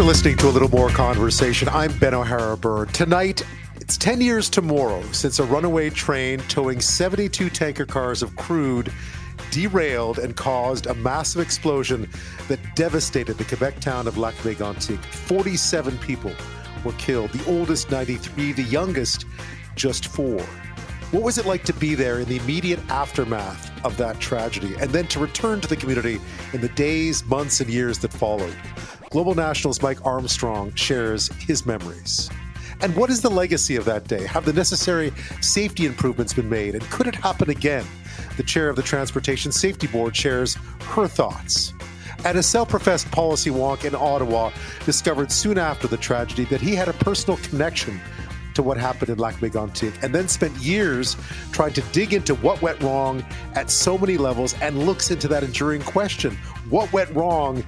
for listening to a little more conversation. I'm Ben O'Hara Byrne. Tonight, it's 10 years tomorrow since a runaway train towing 72 tanker cars of crude derailed and caused a massive explosion that devastated the Quebec town of Lac Mégantic. 47 people were killed, the oldest 93, the youngest just four. What was it like to be there in the immediate aftermath of that tragedy and then to return to the community in the days, months, and years that followed? Global National's Mike Armstrong shares his memories. And what is the legacy of that day? Have the necessary safety improvements been made? And could it happen again? The chair of the Transportation Safety Board shares her thoughts. And a self professed policy wonk in Ottawa discovered soon after the tragedy that he had a personal connection to what happened in Lac Mégantic and then spent years trying to dig into what went wrong at so many levels and looks into that enduring question what went wrong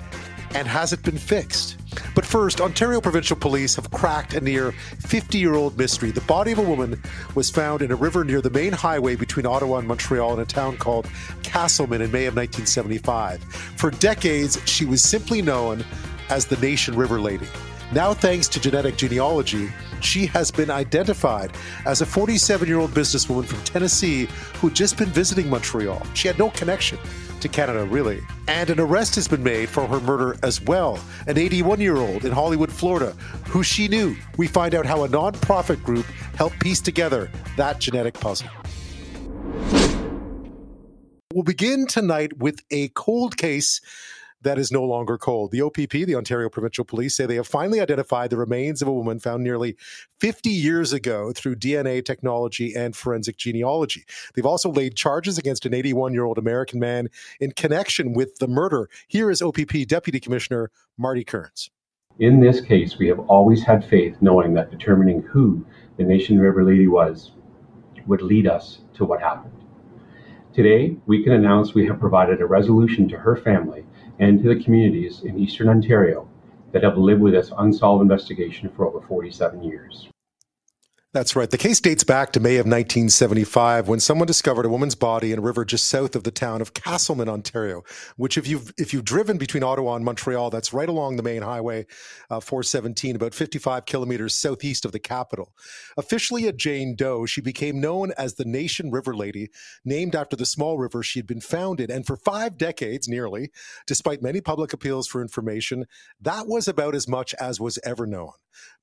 and has it been fixed? But first, Ontario Provincial Police have cracked a near 50 year old mystery. The body of a woman was found in a river near the main highway between Ottawa and Montreal in a town called Casselman in May of 1975. For decades, she was simply known as the Nation River Lady. Now, thanks to genetic genealogy, she has been identified as a 47 year old businesswoman from Tennessee who'd just been visiting Montreal. She had no connection to Canada, really. And an arrest has been made for her murder as well. An 81 year old in Hollywood, Florida, who she knew. We find out how a nonprofit group helped piece together that genetic puzzle. We'll begin tonight with a cold case that is no longer cold. The OPP, the Ontario Provincial Police, say they have finally identified the remains of a woman found nearly 50 years ago through DNA technology and forensic genealogy. They've also laid charges against an 81 year old American man in connection with the murder. Here is OPP Deputy Commissioner Marty Kearns. In this case, we have always had faith knowing that determining who the Nation River Lady was would lead us to what happened. Today, we can announce we have provided a resolution to her family and to the communities in Eastern Ontario that have lived with this unsolved investigation for over 47 years. That's right. The case dates back to May of 1975 when someone discovered a woman's body in a river just south of the town of Casselman, Ontario, which if you've if you've driven between Ottawa and Montreal, that's right along the main highway uh, 417, about 55 kilometers southeast of the capital. Officially a Jane Doe, she became known as the Nation River Lady, named after the small river she had been found in. And for five decades, nearly, despite many public appeals for information, that was about as much as was ever known.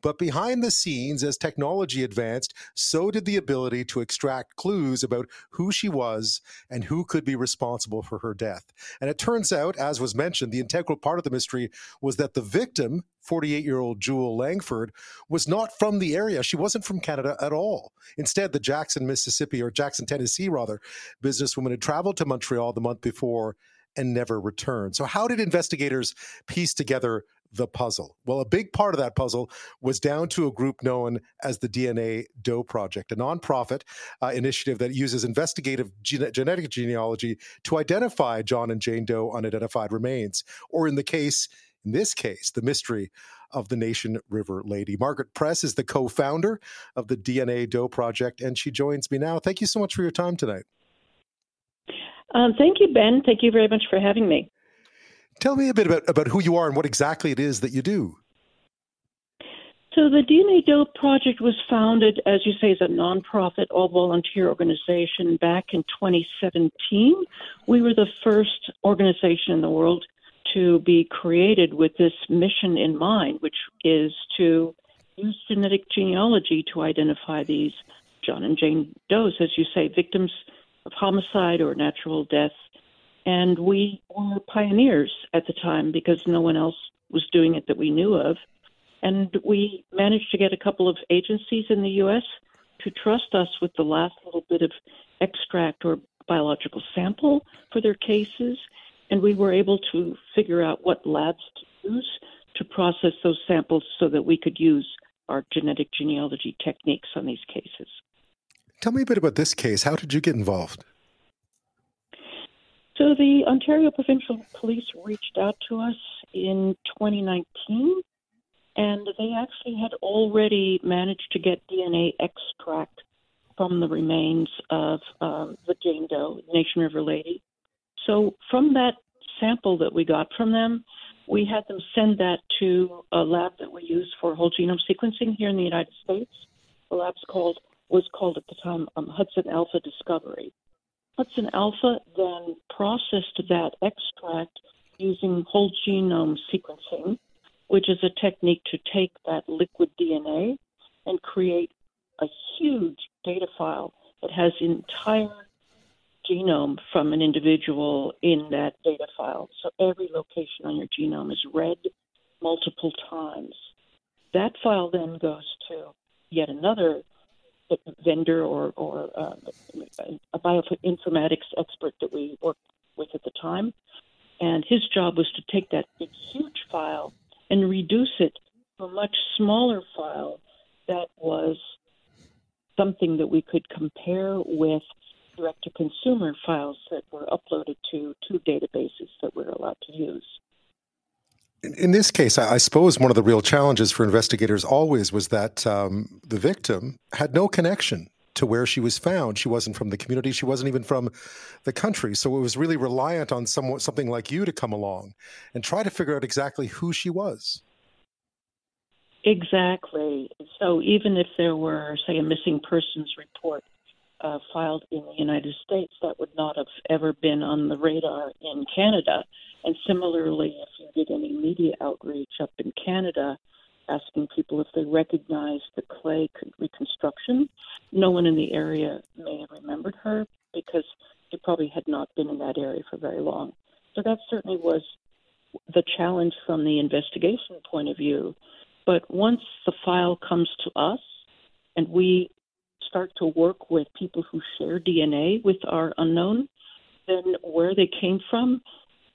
But behind the scenes, as technology advanced, so did the ability to extract clues about who she was and who could be responsible for her death. And it turns out, as was mentioned, the integral part of the mystery was that the victim, 48 year old Jewel Langford, was not from the area. She wasn't from Canada at all. Instead, the Jackson, Mississippi, or Jackson, Tennessee, rather, businesswoman had traveled to Montreal the month before and never returned. So, how did investigators piece together the puzzle? Well, a big part of that puzzle was down to a group known as the DNA Doe Project, a nonprofit uh, initiative that uses investigative gene- genetic genealogy to identify John and Jane Doe unidentified remains, or in the case, in this case, the mystery of the Nation River Lady. Margaret Press is the co founder of the DNA Doe Project, and she joins me now. Thank you so much for your time tonight. Um, thank you, Ben. Thank you very much for having me. Tell me a bit about, about who you are and what exactly it is that you do. So, the DNA Doe Project was founded, as you say, as a nonprofit, all volunteer organization back in 2017. We were the first organization in the world to be created with this mission in mind, which is to use genetic genealogy to identify these John and Jane Does, as you say, victims of homicide or natural death and we were pioneers at the time because no one else was doing it that we knew of. And we managed to get a couple of agencies in the U.S. to trust us with the last little bit of extract or biological sample for their cases. And we were able to figure out what labs to use to process those samples so that we could use our genetic genealogy techniques on these cases. Tell me a bit about this case. How did you get involved? So the Ontario Provincial Police reached out to us in 2019, and they actually had already managed to get DNA extract from the remains of um, the Jane Doe, Nation River Lady. So from that sample that we got from them, we had them send that to a lab that we use for whole genome sequencing here in the United States. The lab's called was called at the time um, Hudson Alpha Discovery. Hudson Alpha then processed that extract using whole genome sequencing, which is a technique to take that liquid DNA and create a huge data file that has entire genome from an individual in that data file. So every location on your genome is read multiple times. That file then goes to yet another vendor or, or uh, a bioinformatics expert that we worked with at the time. And his job was to take that big, huge file and reduce it to a much smaller file that was something that we could compare with direct to consumer files that were uploaded to two databases that we're allowed to use. In this case, I suppose one of the real challenges for investigators always was that um, the victim had no connection to where she was found. She wasn't from the community. She wasn't even from the country. So it was really reliant on someone, something like you to come along and try to figure out exactly who she was. Exactly. So even if there were, say, a missing persons report uh, filed in the United States, that would not have ever been on the radar in Canada. And similarly, if you did any media outreach up in Canada, asking people if they recognized the clay reconstruction, no one in the area may have remembered her because she probably had not been in that area for very long. So that certainly was the challenge from the investigation point of view. But once the file comes to us and we start to work with people who share DNA with our unknown, then where they came from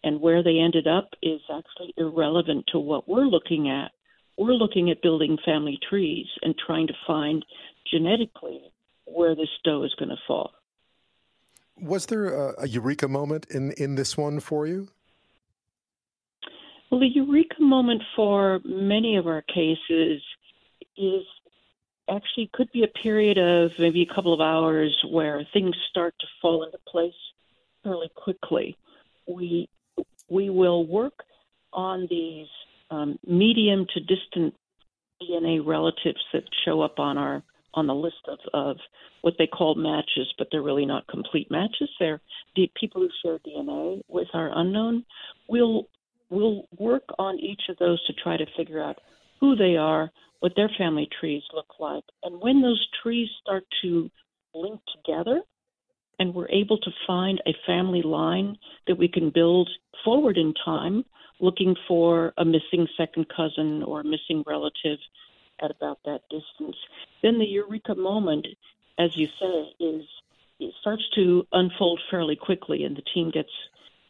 and where they ended up is actually irrelevant to what we're looking at. We're looking at building family trees and trying to find genetically where this doe is going to fall. Was there a, a eureka moment in, in this one for you? Well, the eureka moment for many of our cases is actually could be a period of maybe a couple of hours where things start to fall into place fairly quickly. We we will work on these um, medium to distant DNA relatives that show up on our on the list of, of what they call matches, but they're really not complete matches. They're the people who share DNA with our unknown. We'll we'll work on each of those to try to figure out who they are, what their family trees look like. And when those trees start to link together and we're able to find a family line that we can build forward in time, looking for a missing second cousin or a missing relative at about that distance, then the eureka moment, as you say, is it starts to unfold fairly quickly, and the team gets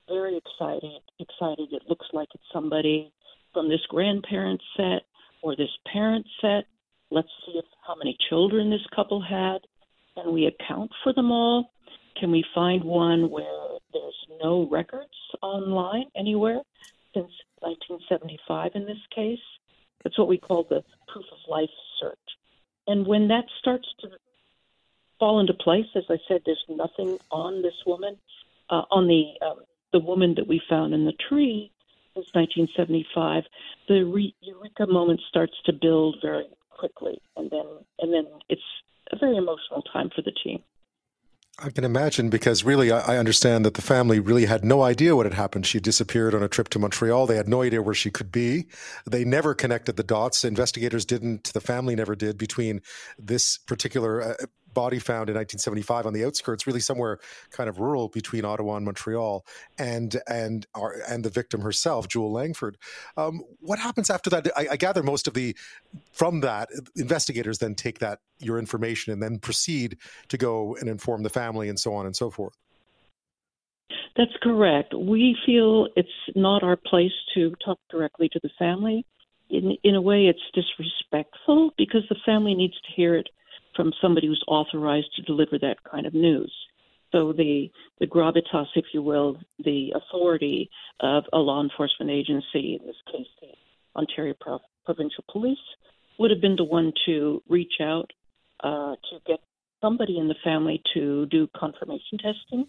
very excited. Excited. It looks like it's somebody from this grandparent set or this parent set. Let's see if how many children this couple had. Can we account for them all? Can we find one where there's no records online anywhere since 1975 in this case? That's what we call the proof of life search. And when that starts to fall into place, as I said, there's nothing on this woman, uh, on the um, the woman that we found in the tree, since 1975, the re- eureka moment starts to build very quickly, and then and then it's a very emotional time for the team. I can imagine because really, I understand that the family really had no idea what had happened. She disappeared on a trip to Montreal. They had no idea where she could be. They never connected the dots. Investigators didn't. The family never did between this particular uh, body found in 1975 on the outskirts, really somewhere kind of rural between Ottawa and Montreal, and and our, and the victim herself, Jewel Langford. Um, what happens after that? I, I, gather most of the from that investigators then take that your information and then proceed to go and inform the family and so on and so forth. That's correct. We feel it's not our place to talk directly to the family. In in a way, it's disrespectful because the family needs to hear it from somebody who's authorized to deliver that kind of news. So the the gravitas, if you will, the authority of a law enforcement agency, in this case the Ontario Pro- Provincial Police, would have been the one to reach out uh, to get somebody in the family to do confirmation testing.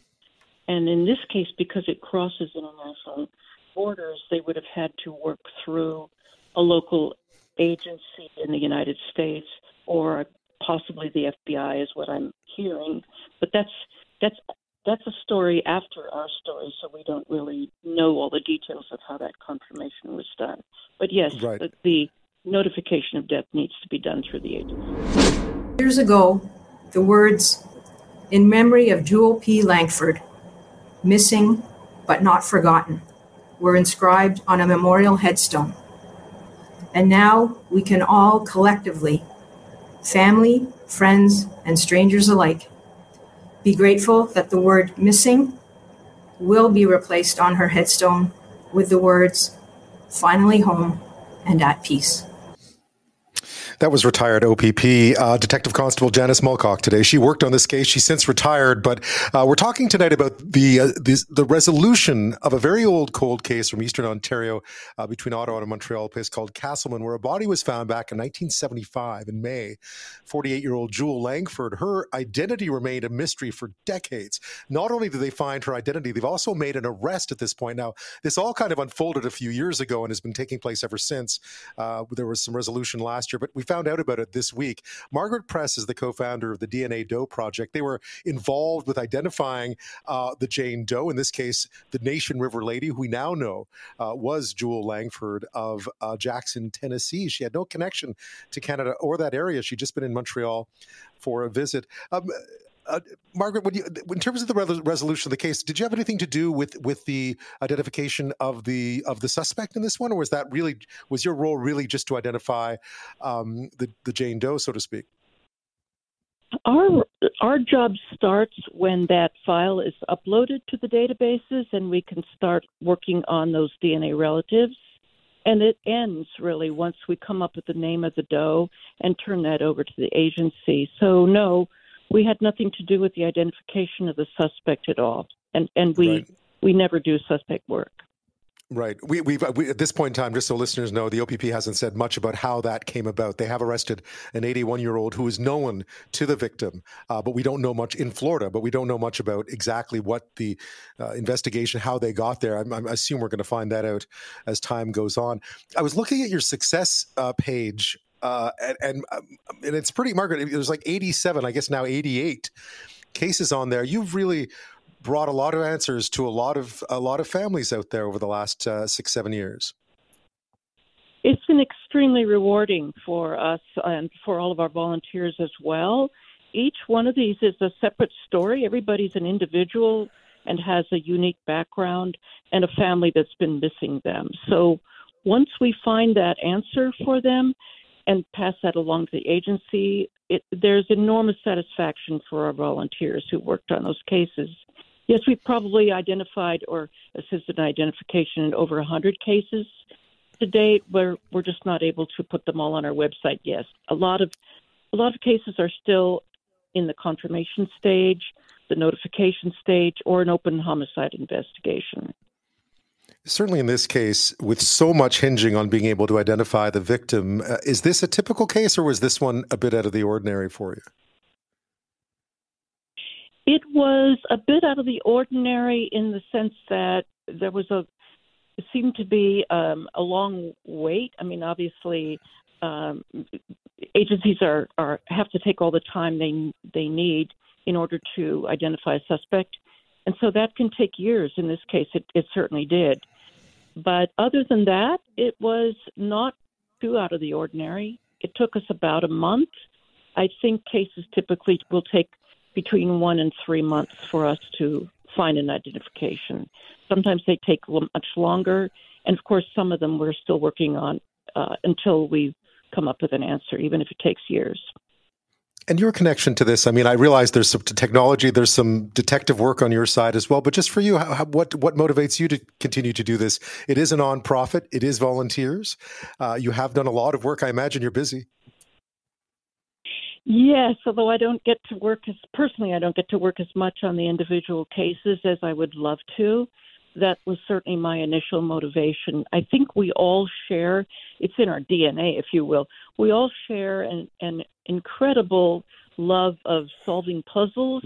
And in this case, because it crosses international borders, they would have had to work through a local agency in the United States or possibly the FBI, is what I'm hearing. But that's that's that's a story after our story, so we don't really know all the details of how that confirmation was done. But yes, right. the, the notification of death needs to be done through the agency. Years ago, the words in memory of Jewel P. Langford, missing but not forgotten, were inscribed on a memorial headstone. And now we can all collectively, family, friends, and strangers alike, be grateful that the word missing will be replaced on her headstone with the words finally home and at peace. That was retired OPP uh, Detective Constable Janice Mulcock today. She worked on this case. She's since retired, but uh, we're talking tonight about the, uh, the, the resolution of a very old cold case from Eastern Ontario uh, between Ottawa and Montreal, a place called Casselman, where a body was found back in 1975 in May. 48 year old Jewel Langford. Her identity remained a mystery for decades. Not only did they find her identity, they've also made an arrest at this point. Now, this all kind of unfolded a few years ago and has been taking place ever since. Uh, there was some resolution last year, but we found out about it this week. Margaret Press is the co founder of the DNA Doe Project. They were involved with identifying uh, the Jane Doe, in this case, the Nation River Lady, who we now know uh, was Jewel Langford of uh, Jackson, Tennessee. She had no connection to Canada or that area. She'd just been in Montreal for a visit. Um, uh, Margaret, you, in terms of the re- resolution of the case, did you have anything to do with with the identification of the of the suspect in this one, or was that really was your role really just to identify um, the the Jane Doe, so to speak? Our our job starts when that file is uploaded to the databases, and we can start working on those DNA relatives. And it ends really once we come up with the name of the doe and turn that over to the agency. So no, we had nothing to do with the identification of the suspect at all, and and we right. we never do suspect work. Right. We, we've we, at this point in time, just so listeners know, the OPP hasn't said much about how that came about. They have arrested an 81 year old who is known to the victim, uh, but we don't know much in Florida. But we don't know much about exactly what the uh, investigation, how they got there. I, I assume we're going to find that out as time goes on. I was looking at your success uh, page uh, and and, um, and it's pretty Margaret. There's like 87, I guess now 88 cases on there. You've really brought a lot of answers to a lot of a lot of families out there over the last uh, six seven years. It's been extremely rewarding for us and for all of our volunteers as well. Each one of these is a separate story. Everybody's an individual and has a unique background and a family that's been missing them. So once we find that answer for them, and pass that along to the agency. It, there's enormous satisfaction for our volunteers who worked on those cases. Yes, we've probably identified or assisted in identification in over 100 cases to date. We're we're just not able to put them all on our website yet. A lot of a lot of cases are still in the confirmation stage, the notification stage, or an open homicide investigation. Certainly, in this case, with so much hinging on being able to identify the victim, uh, is this a typical case or was this one a bit out of the ordinary for you? It was a bit out of the ordinary in the sense that there was a it seemed to be um, a long wait. I mean, obviously, um, agencies are, are have to take all the time they they need in order to identify a suspect, and so that can take years. In this case, it, it certainly did. But other than that, it was not too out of the ordinary. It took us about a month. I think cases typically will take between one and three months for us to find an identification. Sometimes they take much longer, and of course, some of them we're still working on uh, until we come up with an answer, even if it takes years. And your connection to this, I mean, I realize there's some technology, there's some detective work on your side as well. But just for you, how, what what motivates you to continue to do this? It is a nonprofit. It is volunteers. Uh, you have done a lot of work. I imagine you're busy. Yes, although I don't get to work as personally, I don't get to work as much on the individual cases as I would love to. That was certainly my initial motivation. I think we all share, it's in our DNA, if you will, we all share an, an incredible love of solving puzzles,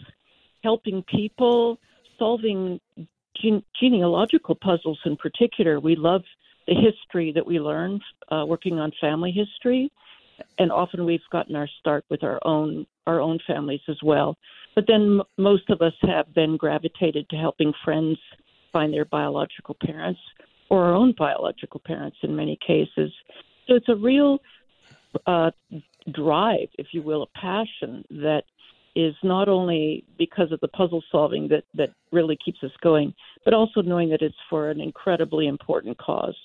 helping people, solving gene- genealogical puzzles in particular. We love the history that we learn uh, working on family history, and often we've gotten our start with our own our own families as well. But then m- most of us have then gravitated to helping friends find their biological parents or our own biological parents in many cases. So it's a real uh, drive, if you will, a passion that is not only because of the puzzle solving that, that really keeps us going, but also knowing that it's for an incredibly important cause.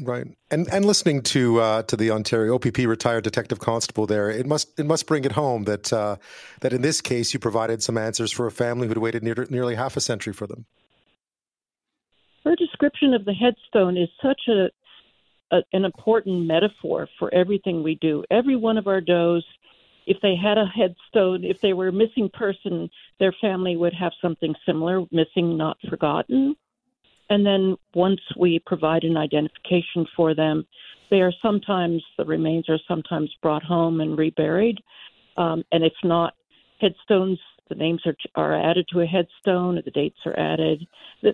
Right, and and listening to uh, to the Ontario OPP retired detective constable there, it must it must bring it home that uh, that in this case you provided some answers for a family who'd waited near, nearly half a century for them. Description of the headstone is such a, a an important metaphor for everything we do. Every one of our does if they had a headstone, if they were a missing person, their family would have something similar, missing, not forgotten. And then once we provide an identification for them, they are sometimes, the remains are sometimes brought home and reburied. Um, and if not, headstones, the names are, are added to a headstone, the dates are added.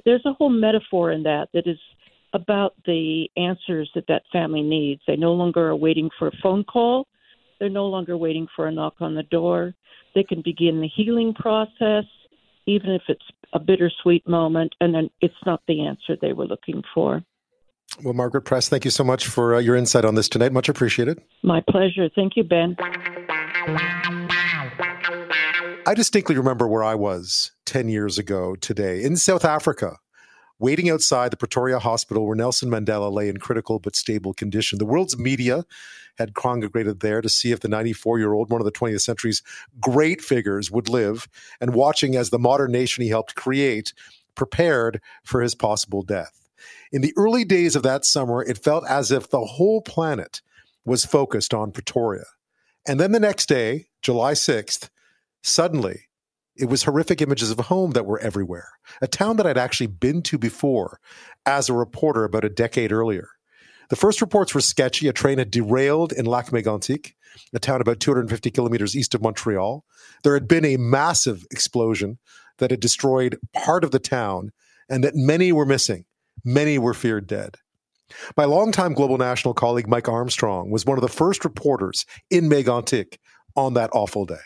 There's a whole metaphor in that that is about the answers that that family needs. They no longer are waiting for a phone call they're no longer waiting for a knock on the door. They can begin the healing process, even if it's a bittersweet moment, and then it's not the answer they were looking for. Well, Margaret Press, thank you so much for uh, your insight on this tonight. Much appreciated. My pleasure. Thank you, Ben. I distinctly remember where I was 10 years ago today in South Africa waiting outside the Pretoria hospital where Nelson Mandela lay in critical but stable condition. The world's media had congregated there to see if the 94 year old, one of the 20th century's great figures, would live, and watching as the modern nation he helped create prepared for his possible death. In the early days of that summer, it felt as if the whole planet was focused on Pretoria. And then the next day, July 6th, suddenly it was horrific images of home that were everywhere. A town that I'd actually been to before as a reporter about a decade earlier. The first reports were sketchy. A train had derailed in Lac Mégantic, a town about 250 kilometers east of Montreal. There had been a massive explosion that had destroyed part of the town and that many were missing. Many were feared dead. My longtime Global National colleague Mike Armstrong was one of the first reporters in Mégantic on that awful day.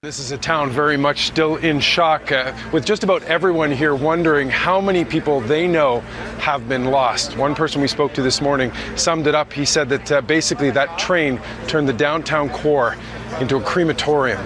This is a town very much still in shock, uh, with just about everyone here wondering how many people they know have been lost. One person we spoke to this morning summed it up. He said that uh, basically that train turned the downtown core into a crematorium.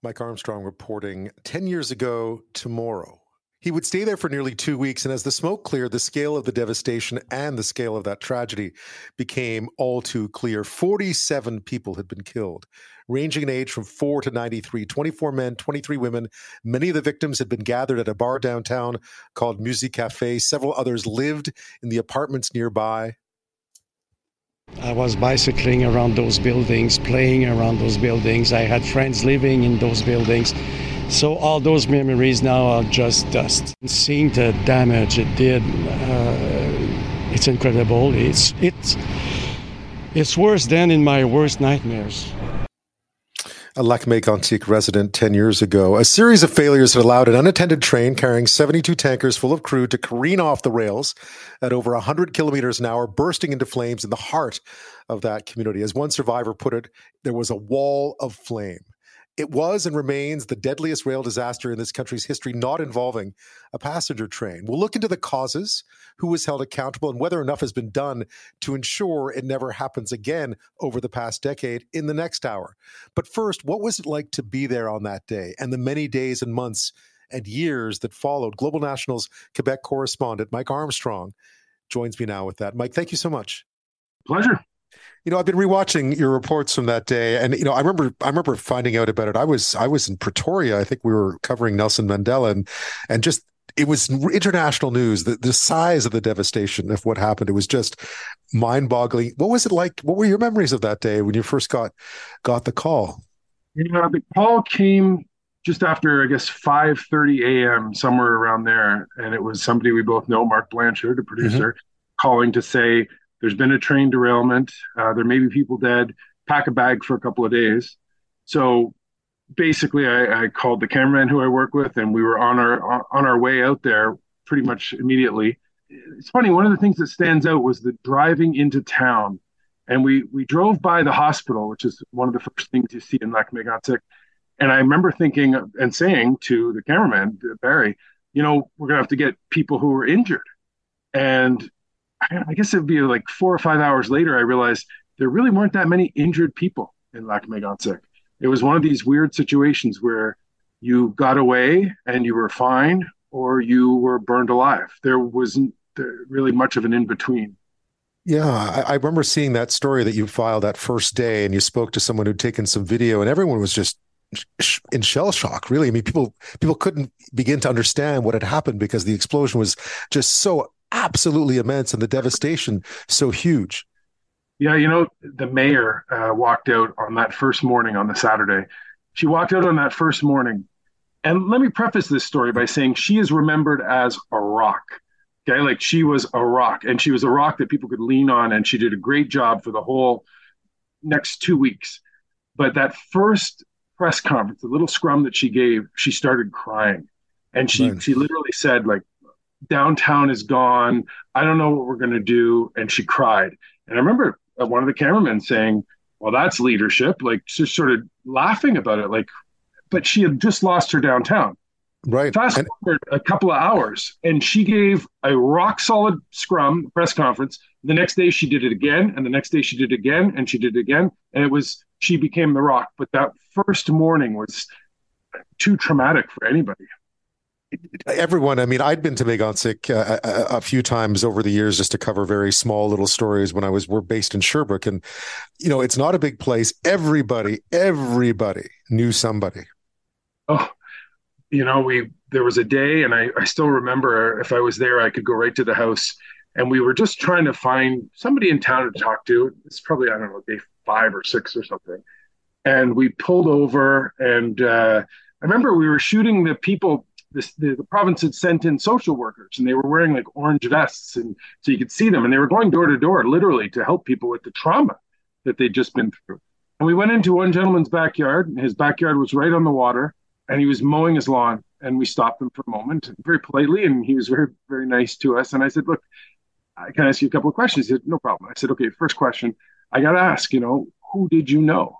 Mike Armstrong reporting 10 years ago tomorrow he would stay there for nearly two weeks, and as the smoke cleared, the scale of the devastation and the scale of that tragedy became all too clear. 47 people had been killed, ranging in age from 4 to 93, 24 men, 23 women. Many of the victims had been gathered at a bar downtown called Music Cafe. Several others lived in the apartments nearby. I was bicycling around those buildings, playing around those buildings. I had friends living in those buildings. So all those memories now are just dust. Seeing the damage it did, uh, it's incredible. It's it's it's worse than in my worst nightmares. A Lac Mégantic resident 10 years ago. A series of failures had allowed an unattended train carrying 72 tankers full of crew to careen off the rails at over 100 kilometers an hour, bursting into flames in the heart of that community. As one survivor put it, there was a wall of flame. It was and remains the deadliest rail disaster in this country's history, not involving a passenger train. We'll look into the causes, who was held accountable, and whether enough has been done to ensure it never happens again over the past decade in the next hour. But first, what was it like to be there on that day and the many days and months and years that followed? Global National's Quebec correspondent Mike Armstrong joins me now with that. Mike, thank you so much. Pleasure. You know, I've been rewatching your reports from that day, and you know, I remember, I remember finding out about it. I was, I was in Pretoria. I think we were covering Nelson Mandela, and and just it was international news. The the size of the devastation of what happened, it was just mind boggling. What was it like? What were your memories of that day when you first got got the call? You know, the call came just after I guess 5:30 a.m. somewhere around there, and it was somebody we both know, Mark Blanchard, a producer, mm-hmm. calling to say there's been a train derailment. Uh, there may be people dead. Pack a bag for a couple of days. So basically, I, I, called the cameraman who I work with, and we were on our on our way out there pretty much immediately. It's funny. One of the things that stands out was the driving into town, and we we drove by the hospital, which is one of the first things you see in Lac-Mégantic. And I remember thinking and saying to the cameraman Barry, you know, we're gonna have to get people who are injured. And I guess it'd be like four or five hours later, I realized there really weren't that many injured people in Lac-Mégantic it was one of these weird situations where you got away and you were fine or you were burned alive. There wasn't really much of an in between. Yeah, I, I, remember seeing that story that you filed that first day, and you spoke to someone who'd taken some video, and everyone was just in shell shock. Really, I mean, people people couldn't begin to understand what had happened because the explosion was just so absolutely immense, and the devastation so huge. Yeah, you know, the mayor uh, walked out on that first morning on the Saturday. She walked out on that first morning. And let me preface this story by saying she is remembered as a rock. Okay, like she was a rock and she was a rock that people could lean on, and she did a great job for the whole next two weeks. But that first press conference, the little scrum that she gave, she started crying. And she she literally said, like, downtown is gone. I don't know what we're gonna do. And she cried. And I remember uh, one of the cameramen saying, "Well, that's leadership," like just sort of laughing about it, like, but she had just lost her downtown. Right. Fast and- forward a couple of hours, and she gave a rock solid scrum press conference. The next day, she did it again, and the next day, she did it again, and she did it again, and it was she became the rock. But that first morning was too traumatic for anybody everyone i mean i'd been to Mégantic uh, a, a, few times over the years just to cover very small little stories when i was we're based in sherbrooke. And you know it's not a big place. Everybody everybody knew somebody. Oh you know we there was a day and i i still remember if i was there i could go right to the house and we were just trying to find somebody in town to talk to. It's probably i don't know day five or six or something. And we pulled over and uh I remember we were shooting the people this, the, the, province had sent in social workers and they were wearing like orange vests and so you could see them and they were going door to door literally to help people with the trauma that they'd just been through. And we went into one gentleman's backyard and his backyard was right on the water and he was mowing his lawn and we stopped him for a moment very politely and he was very very nice to us and i said look i can ask you a couple of questions? He said no problem. I said okay first question i got to ask you know who did you know?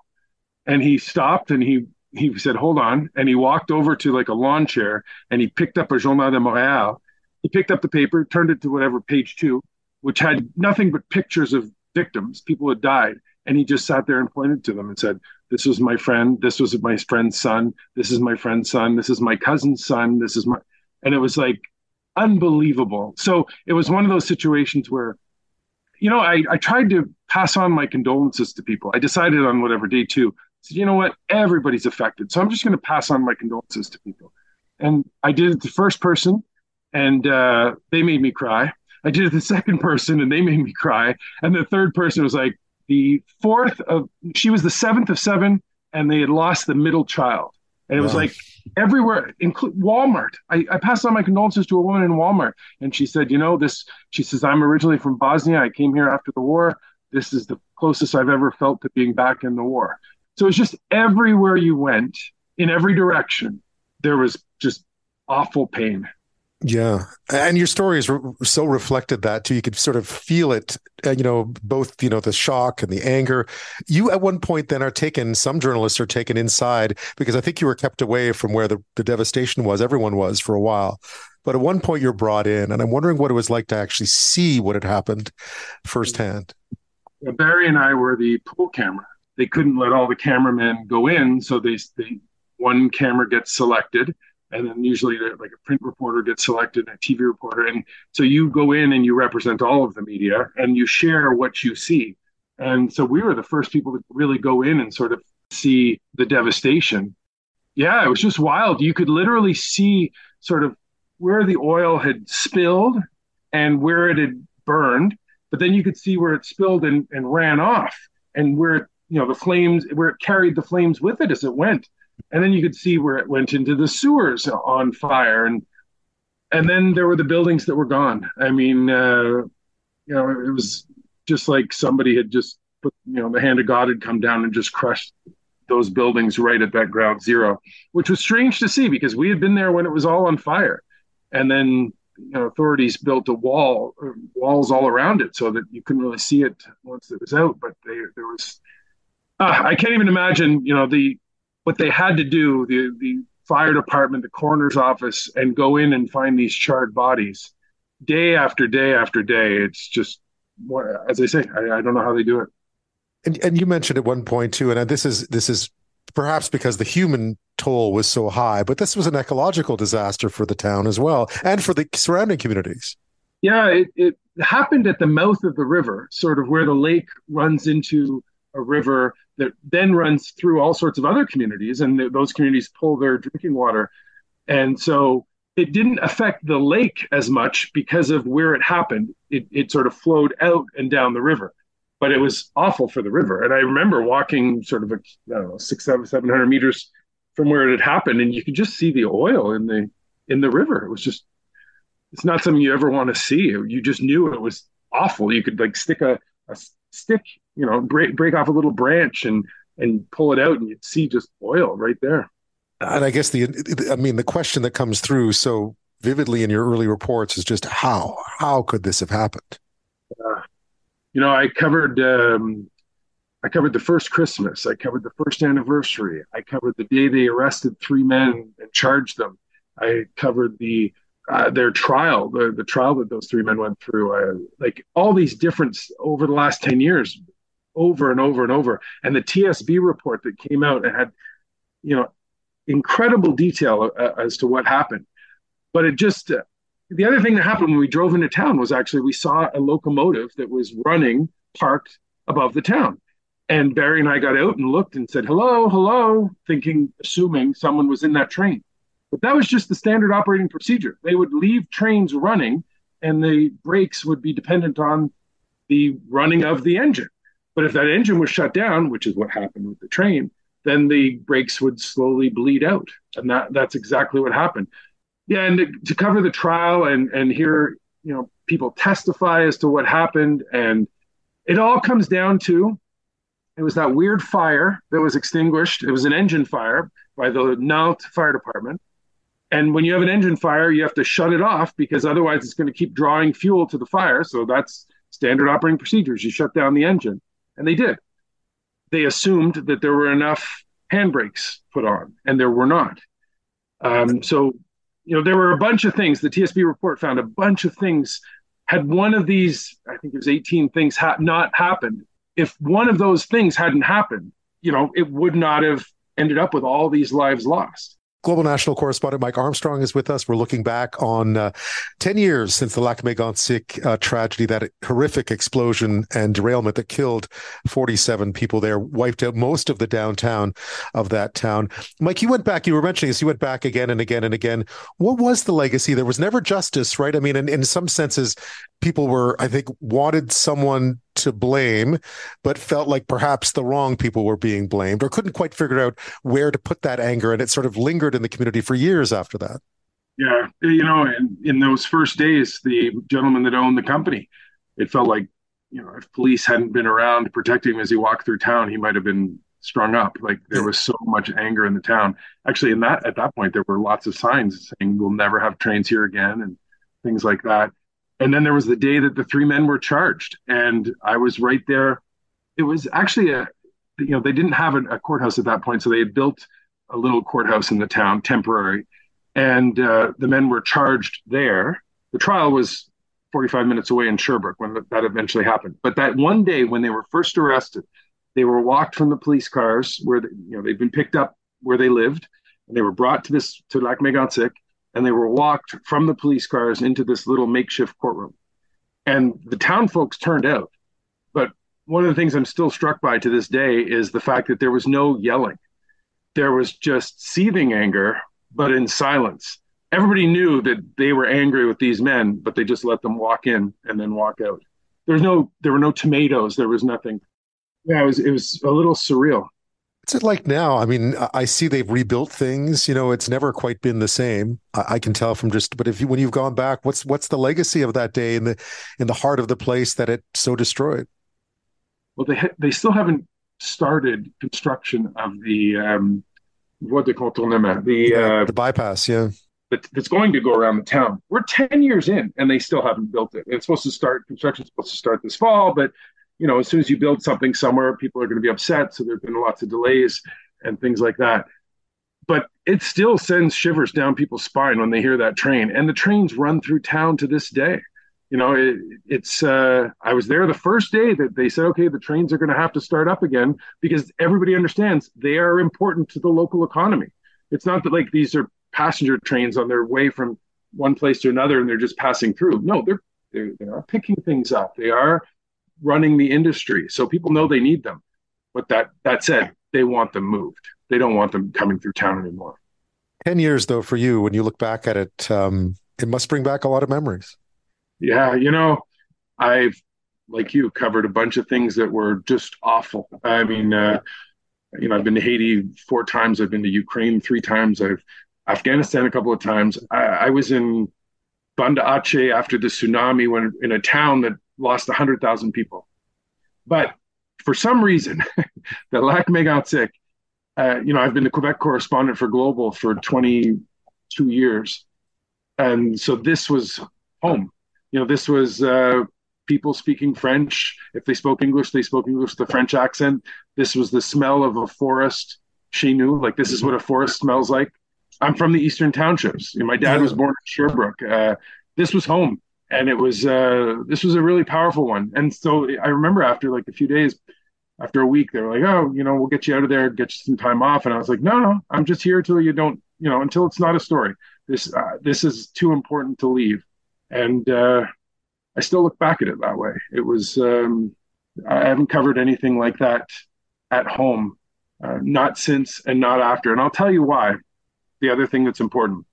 And he stopped and he he said, hold on. And he walked over to like a lawn chair and he picked up a Journal de Montréal. He picked up the paper, turned it to whatever page two, which had nothing but pictures of victims, people had died. And he just sat there and pointed to them and said, This was my friend. This was my friend's son. This is my friend's son. This is my cousin's son. This is my. And it was like unbelievable. So it was one of those situations where, you know, I, I tried to pass on my condolences to people. I decided on whatever day two said, you know what? Everybody's affected. So I'm just going to pass on my condolences to people. And I did it the first person, and uh, they made me cry. I did it the second person, and they made me cry. And the third person was like the fourth of, she was the seventh of seven, and they had lost the middle child. And it was like everywhere, include Walmart. I, I passed on my condolences to a woman in Walmart, and she said, you know, this, she says, I'm originally from Bosnia. I came here after the war. This is the closest I've ever felt to being back in the war. So it's just everywhere you went, in every direction, there was just awful pain. Yeah, and your stories so reflected that too. You could sort of feel it, uh, you know, both you know the shock and the anger. You at one point then are taken. Some journalists are taken inside because I think you were kept away from where the, the devastation was. Everyone was for a while, but at one point you're brought in, and I'm wondering what it was like to actually see what had happened firsthand. Barry and I were the pool camera they couldn't let all the cameramen go in, so they, they one camera gets selected, and then usually like a print reporter gets selected, and a TV reporter, and so you go in and you represent all of the media, and you share what you see. And so we were the first people to really go in and sort of see the devastation. Yeah, it was just wild. You could literally see sort of where the oil had spilled and where it had burned, but then you could see where it spilled and, and ran off and where it you know the flames where it carried the flames with it as it went. And then you could see where it went into the sewers on fire. And and then there were the buildings that were gone. I mean uh, you know it was just like somebody had just put you know the hand of god had come down and just crushed those buildings right at that ground zero, which was strange to see because we had been there when it was all on fire, and then you know, authorities built a wall, walls all around it, so that you couldn't really see it once it was out. But they, there was, uh, I can't even imagine, you know, the what they had to do, the the fire department, the coroner's office, and go in and find these charred bodies day after day after day. It's just, as I say, I, I don't know how they do it. And, and you mentioned at one point too, and this is this is perhaps because the human toll was so high, but this was an ecological disaster for the town as well and for the surrounding communities. Yeah, it, it happened at the mouth of the river, sort of where the lake runs into a river that then runs through all sorts of other communities, and th- those communities pull their drinking water. And so it didn't affect the lake as much because of where it happened. It, it sort of flowed out and down the river but it was awful for the river. And I remember walking sort of, a, I don't know, six, seven, seven hundred meters from where it had happened, and you could just see the oil in the in the river. It was just, it's not something you ever want to see. You just knew it was awful. You could like stick a, a stick, you know, break break off a little branch and and pull it out, and you'd see just oil right there. And I guess the, I mean, the question that comes through so vividly in your early reports is just how how could this have happened? Uh, you know, I covered um, I covered the first Christmas. I covered the first anniversary. I covered the day they arrested three men and charged them. I covered the uh, their trial, the the trial that those three men went through. I, like all these different over the last ten years, over and over and over. And the TSB report that came out had, you know, incredible detail uh, as to what happened. But it just uh, the other thing that happened when we drove into town was actually we saw a locomotive that was running parked above the town. And Barry and I got out and looked and said, hello, hello, thinking, assuming someone was in that train. But that was just the standard operating procedure. They would leave trains running and the brakes would be dependent on the running of the engine. But if that engine was shut down, which is what happened with the train, then the brakes would slowly bleed out. And that, that's exactly what happened yeah, and to, cover the trial and and hear you know people testify as to what happened, and it all comes down to it was that weird fire that was extinguished. It was an engine fire by the Nantes Fire Department. And when you have an engine fire, you have to shut it off because otherwise it's going to keep drawing fuel to the fire. So that's standard operating procedures. You shut down the engine. And they did. They assumed that there were enough handbrakes put on, and there were not. Um, so you know, there were a bunch of things. The TSB report found a bunch of things. Had one of these, I think it was 18 things, ha- not happened, if one of those things hadn't happened, you know, it would not have ended up with all these lives lost. Global National Correspondent Mike Armstrong is with us. We're looking back on uh, 10 years since the Lac Mégantic uh, tragedy, that horrific explosion and derailment that killed 47 people there, wiped out most of the downtown of that town. Mike, you went back, you were mentioning this, you went back again and again and again. What was the legacy? There was never justice, right? I mean, in, in some senses, people were, I think, wanted someone to blame, but felt like perhaps the wrong people were being blamed or couldn't quite figure out where to put that anger. And it sort of lingered in the community for years after that. Yeah. You know, in, in those first days, the gentleman that owned the company, it felt like, you know, if police hadn't been around protecting him as he walked through town, he might have been strung up. Like there was so much anger in the town. Actually, in that at that point, there were lots of signs saying we'll never have trains here again and things like that and then there was the day that the three men were charged. And i was right there. It was actually a you know they didn't have a, a courthouse at that point. So they had built a little courthouse in the town temporary. And uh, the men were charged there. The trial was 45 minutes away in sherbrooke when that eventually happened. But that one day when they were first arrested they were walked from the police cars where they, you know they'd been picked up where they lived. And they were brought to this to lac mégantic and they were walked from the police cars into this little makeshift courtroom. And the town folks turned out. But one of the things I'm still struck by to this day is the fact that there was no yelling. There was just seething anger, but in silence. Everybody knew that they were angry with these men, but they just let them walk in and then walk out. There's no there were no tomatoes, there was nothing. Yeah, it was it was a little surreal. What's it like now? I mean, I see they've rebuilt things. You know, it's never quite been the same. I, can tell from just. But if you, when you've gone back, what's what's the legacy of that day in the in the heart of the place that it so destroyed? Well, they ha- they still haven't started construction of the um, voie de contournement, the uh, the bypass, yeah, that, that's going to go around the town. We're ten years in, and they still haven't built it. It's supposed to start construction supposed to start this fall, but you know, as soon as you build something somewhere, people are going to be upset. So there've been lots of delays and things like that. But it still sends shivers down people's spine when they hear that train, and the trains run through town to this day you know, it, it's, uh, I was there the first day that they said, okay, the trains are going to have to start up again because everybody understands they are important to the local economy. It's not that like these are passenger trains on their way from one place to another and they're just passing through. No, they're, they're, they are picking things up. They are running the industry. So people know they need them. But that, that said, they want them moved. They don't want them coming through town anymore. 10 years though, for you, when you look back at it, um, it must bring back a lot of memories. Yeah, you know, I've like you covered a bunch of things that were just awful. I mean, uh, you know, I've been to Haiti four times. I've been to Ukraine three times. I've Afghanistan a couple of times. I, I was in Banda Aceh after the tsunami when in a town that lost 100,000 people. But for some reason, the Lac Mégantic, uh, you know, I've been the Quebec correspondent for Global for 22 years. And so this was home you know, this was uh, people speaking French. If they spoke English, they spoke English with a French accent. This was the smell of a forest She knew, Like this is what a forest smells like. I'm from the Eastern Townships. You know, my dad was born in Sherbrooke. Uh, this was home, and it was uh, this was a really powerful one. And so I remember after like a few days, after a week, they were like, "Oh, you know, we'll get you out of there, get you some time off." And I was like, "No, no, I'm just here till you don't, you know, until it's not a story. This uh, this is too important to leave." and uh, I still look back at it that way. It was um, I haven't covered anything like that at home, uh, not since and not after, and I'll tell you why. The other thing that's important: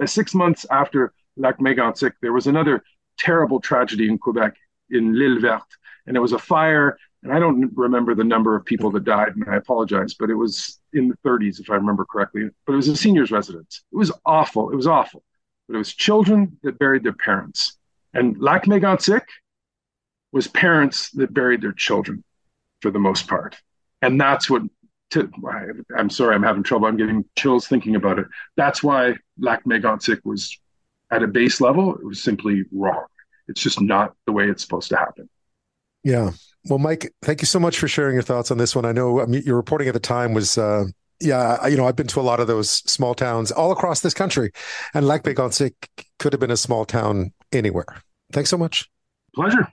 uh, six months after Lac Mégantic, there was another terrible tragedy in Quebec in L'Isle-Verte, and it was a fire. And I don't remember the number of people that died, and I apologize, but it was in the 30s, if I remember correctly. But it was a seniors' residence. It was awful. It was awful but it was children that buried their parents. And Lac Mégantic was parents that buried their children for the most part. And that's what, to, I'm sorry, I'm having trouble. I'm getting chills thinking about it. That's why Lac Mégantic was at a base level, it was simply wrong. It's just not the way it's supposed to happen. Yeah. Well, Mike, thank you so much for sharing your thoughts on this one. I know I mean, your reporting at the time was uh, yeah, you know, I've been to a lot of those small towns all across this country, and Lac Mégantic could have been a small town anywhere. Thanks so much. Pleasure.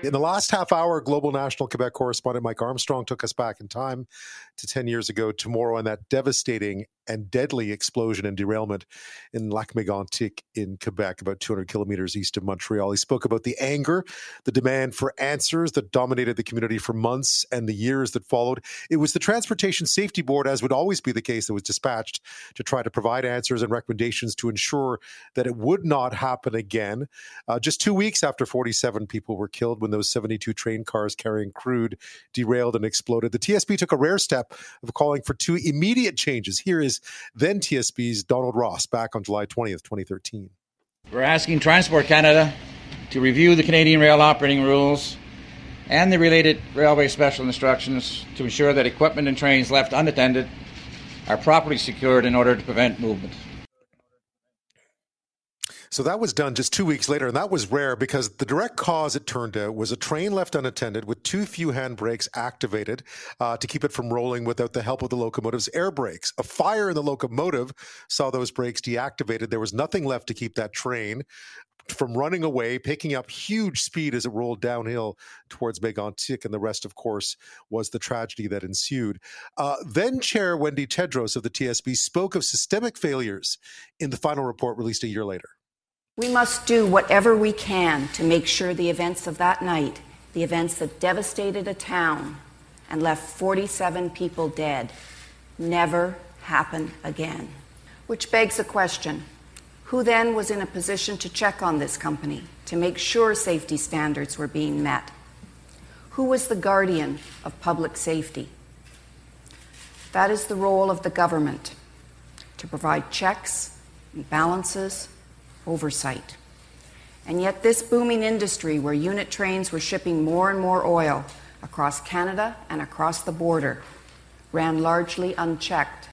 In the last half hour, Global National Quebec correspondent Mike Armstrong took us back in time to 10 years ago tomorrow and that devastating and deadly explosion and derailment in Lac Mégantic in Quebec, about 200 kilometers east of Montreal. He spoke about the anger, the demand for answers that dominated the community for months and the years that followed. It was the Transportation Safety Board, as would always be the case, that was dispatched to try to provide answers and recommendations to ensure that it would not happen again. Uh, just two weeks after 47 people were killed when those 72 train cars carrying crude derailed and exploded, the TSB took a rare step of calling for two immediate changes. Here is then TSB's Donald Ross back on July 20th, 2013. We're asking Transport Canada to review the Canadian rail operating rules and the related railway special instructions to ensure that equipment and trains left unattended are properly secured in order to prevent movement. So that was done just two weeks later, and that was rare because the direct cause, it turned out, was a train left unattended with too few handbrakes activated uh, to keep it from rolling without the help of the locomotive's air brakes. A fire in the locomotive saw those brakes deactivated. There was nothing left to keep that train from running away, picking up huge speed as it rolled downhill towards Mégantic, and the rest, of course, was the tragedy that ensued. Uh, then Chair Wendy Tadros of the TSB spoke of systemic failures in the final report released a year later. We must do whatever we can to make sure the events of that night, the events that devastated a town and left 47 people dead, never happen again. Which begs the question who then was in a position to check on this company to make sure safety standards were being met? Who was the guardian of public safety? That is the role of the government to provide checks and balances oversight. And yet, this booming industry where unit trains were shipping more and more oil across Canada and across the border ran largely unchecked.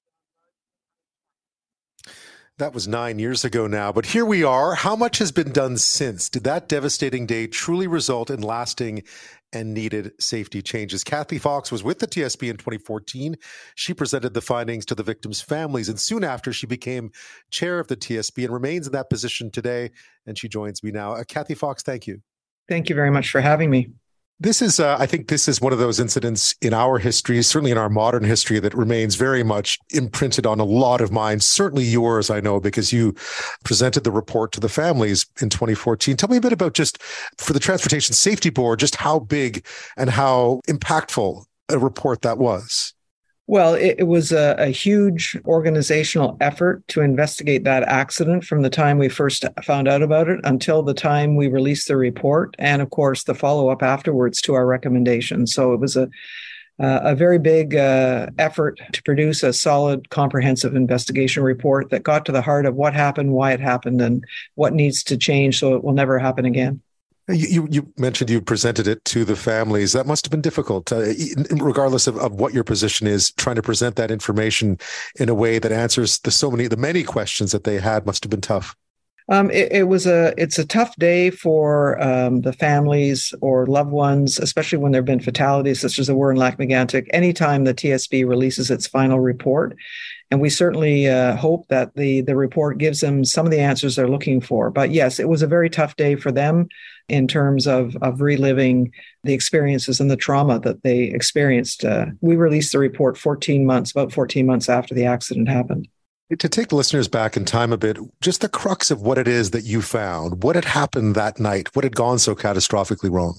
That was nine years ago now, but here we are. How much has been done since? Did that devastating day truly result in lasting and needed safety changes? Kathy Fox was with the TSB in 2014. She presented the findings to the victims' families, and soon after, she became chair of the TSB and remains in that position today. And she joins me now. Uh, Kathy Fox, thank you. Thank you very much for having me. This is, uh, I think, this is one of those incidents in our history, certainly in our modern history, that remains very much imprinted on a lot of minds. Certainly yours, I know, because you presented the report to the families in 2014. Tell me a bit about just for the Transportation Safety Board, just how big and how impactful a report that was. Well, it, it was a, a, huge organizational effort to investigate that accident from the time we first found out about it until the time we released the report, and of course, the follow up afterwards to our recommendations. So it was a uh, a very big uh, effort to produce a solid, comprehensive investigation report that got to the heart of what happened, why it happened, and what needs to change so it will never happen again. You, you mentioned you presented it to the families. That must have been difficult, uh, regardless of, of what your position is. Trying to present that information in a way that answers the so many, the many questions that they had, must have been tough. Um, it, it, was a it's a tough day for um, the families or loved ones, especially when there have been fatalities such as there were in Lac-Mégantic. Anytime the TSB releases its final report, and we certainly uh, hope that the the report gives them some of the answers they're looking for. But yes, it was a very tough day for them in terms of of reliving the experiences and the trauma that they experienced. Uh, we released the report 14 months, about 14 months after the accident happened. To take listeners back in time a bit, just the crux of what it is that you found, what had happened that night, what had gone so catastrophically wrong?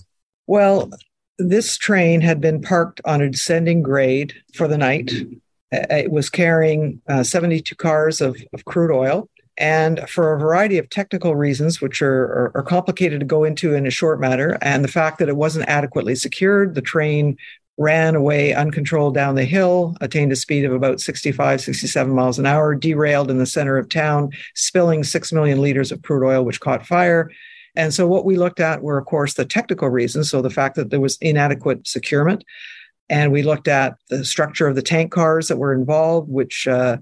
Well, this train had been parked on a descending grade for the night. It was carrying uh, 72 cars of, of crude oil. And for a variety of technical reasons, which are, are, are, complicated to go into in a short matter, and the fact that it wasn't adequately secured, the train ran away uncontrolled down the hill, attained a speed of about 65, 67 miles an hour, derailed in the center of town, spilling 6 million liters of crude oil, which caught fire. And so, what we looked at were, of course, the technical reasons. So, the fact that there was inadequate securement. And we looked at the structure of the tank cars that were involved, which uh,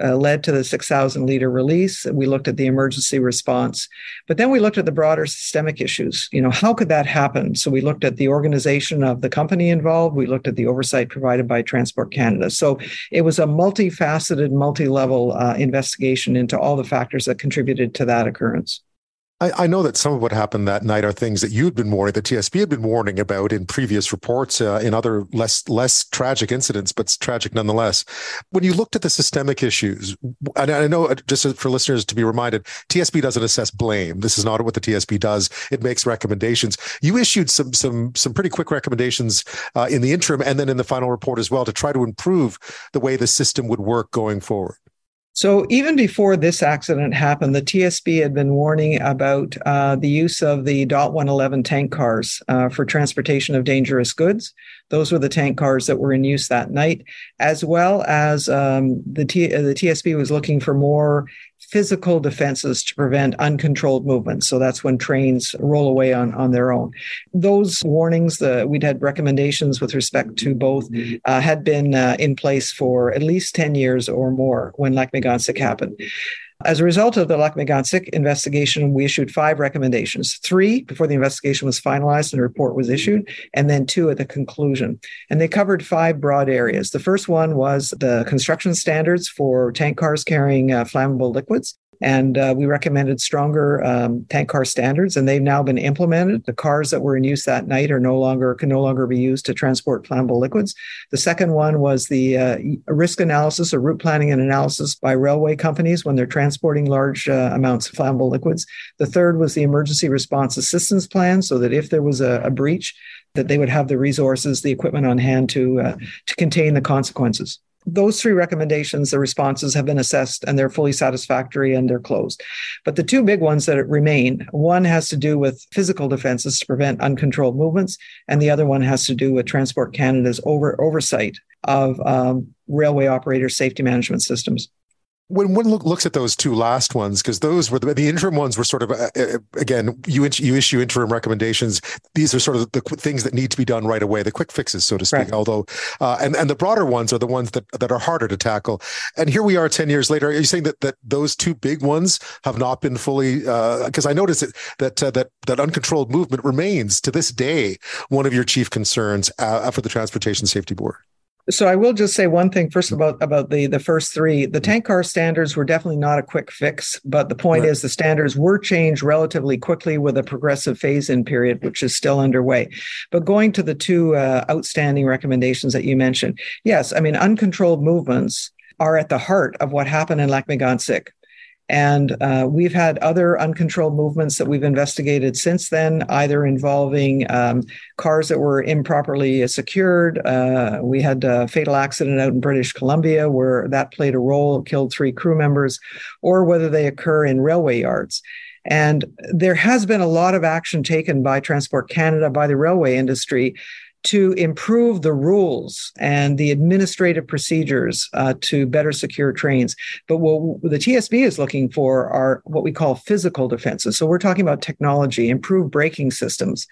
uh, led to the 6,000 liter release. We looked at the emergency response, but then we looked at the broader systemic issues. You know, how could that happen? So we looked at the organization of the company involved. We looked at the oversight provided by Transport Canada. So it was a multifaceted, multi-level uh, investigation into all the factors that contributed to that occurrence. I, I, know that some of what happened that night are things that you'd been warning, the TSB had been warning about in previous reports, uh, in other less less tragic incidents, but tragic nonetheless. When you looked at the systemic issues, and I know uh, just for listeners to be reminded, TSB doesn't assess blame. This is not what the TSB does. It makes recommendations. You issued some some some pretty quick recommendations uh, in the interim and then in the final report as well to try to improve the way the system would work going forward. So even before this accident happened, the TSB had been warning about uh, the use of the DOT 111 tank cars uh, for transportation of dangerous goods. Those were the tank cars that were in use that night, as well as um, the, T- the TSB was looking for more physical defenses to prevent uncontrolled movement. So that's when trains roll away on, on their own. Those warnings, the, we'd had recommendations with respect to both, uh, had been uh, in place for at least 10 years or more when Lac-Mégantic happened. As a result of the Lac-Mégantic investigation, we issued five recommendations, three before the investigation was finalized and a report was issued, and then two at the conclusion. And they covered five broad areas. The first one was the construction standards for tank cars carrying uh, flammable liquids. And uh, we recommended stronger um, tank car standards, and they've now been implemented. The cars that were in use that night are no longer can no longer be used to transport flammable liquids. The second one was the uh, risk analysis or route planning and analysis by railway companies when they're transporting large uh, amounts of flammable liquids. The third was the emergency response assistance plan, so that if there was a, a breach, that they would have the resources, the equipment on hand to uh, to contain the consequences those three recommendations, the responses have been assessed and they're fully satisfactory and they're closed. But the two big ones that remain one has to do with physical defenses to prevent uncontrolled movements, and the other one has to do with Transport Canada's over, oversight of um, railway operator safety management systems. When one look, looks at those two last ones, because those were the, the, interim ones were sort of uh, uh again you you issue interim recommendations. These are sort of the things that need to be done right away, the quick fixes, so to speak. Right. Although, uh, and and the broader ones are the ones that that are harder to tackle. And here we are, ten years later. Are you saying that that those two big ones have not been fully? Because uh, I noticed that that uh, that that uncontrolled movement remains to this day one of your chief concerns uh, for the Transportation Safety Board. So I will just say one thing first about about the the first three. The tank car standards were definitely not a quick fix, but the point right. is the standards were changed relatively quickly with a progressive phase-in period, which is still underway. But going to the two uh, outstanding recommendations that you mentioned, yes, I mean uncontrolled movements are at the heart of what happened in Lac-Mégantic. And uh, we've had other uncontrolled movements that we've investigated since then, either involving um, cars that were improperly secured. Uh, we had a fatal accident out in British Columbia where that played a role, killed three crew members, or whether they occur in railway yards. And there has been a lot of action taken by Transport Canada, by the railway industry to improve the rules and the administrative procedures uh, to better secure trains. But what the TSB is looking for are what we call physical defenses. So we're talking about technology, improved braking systems,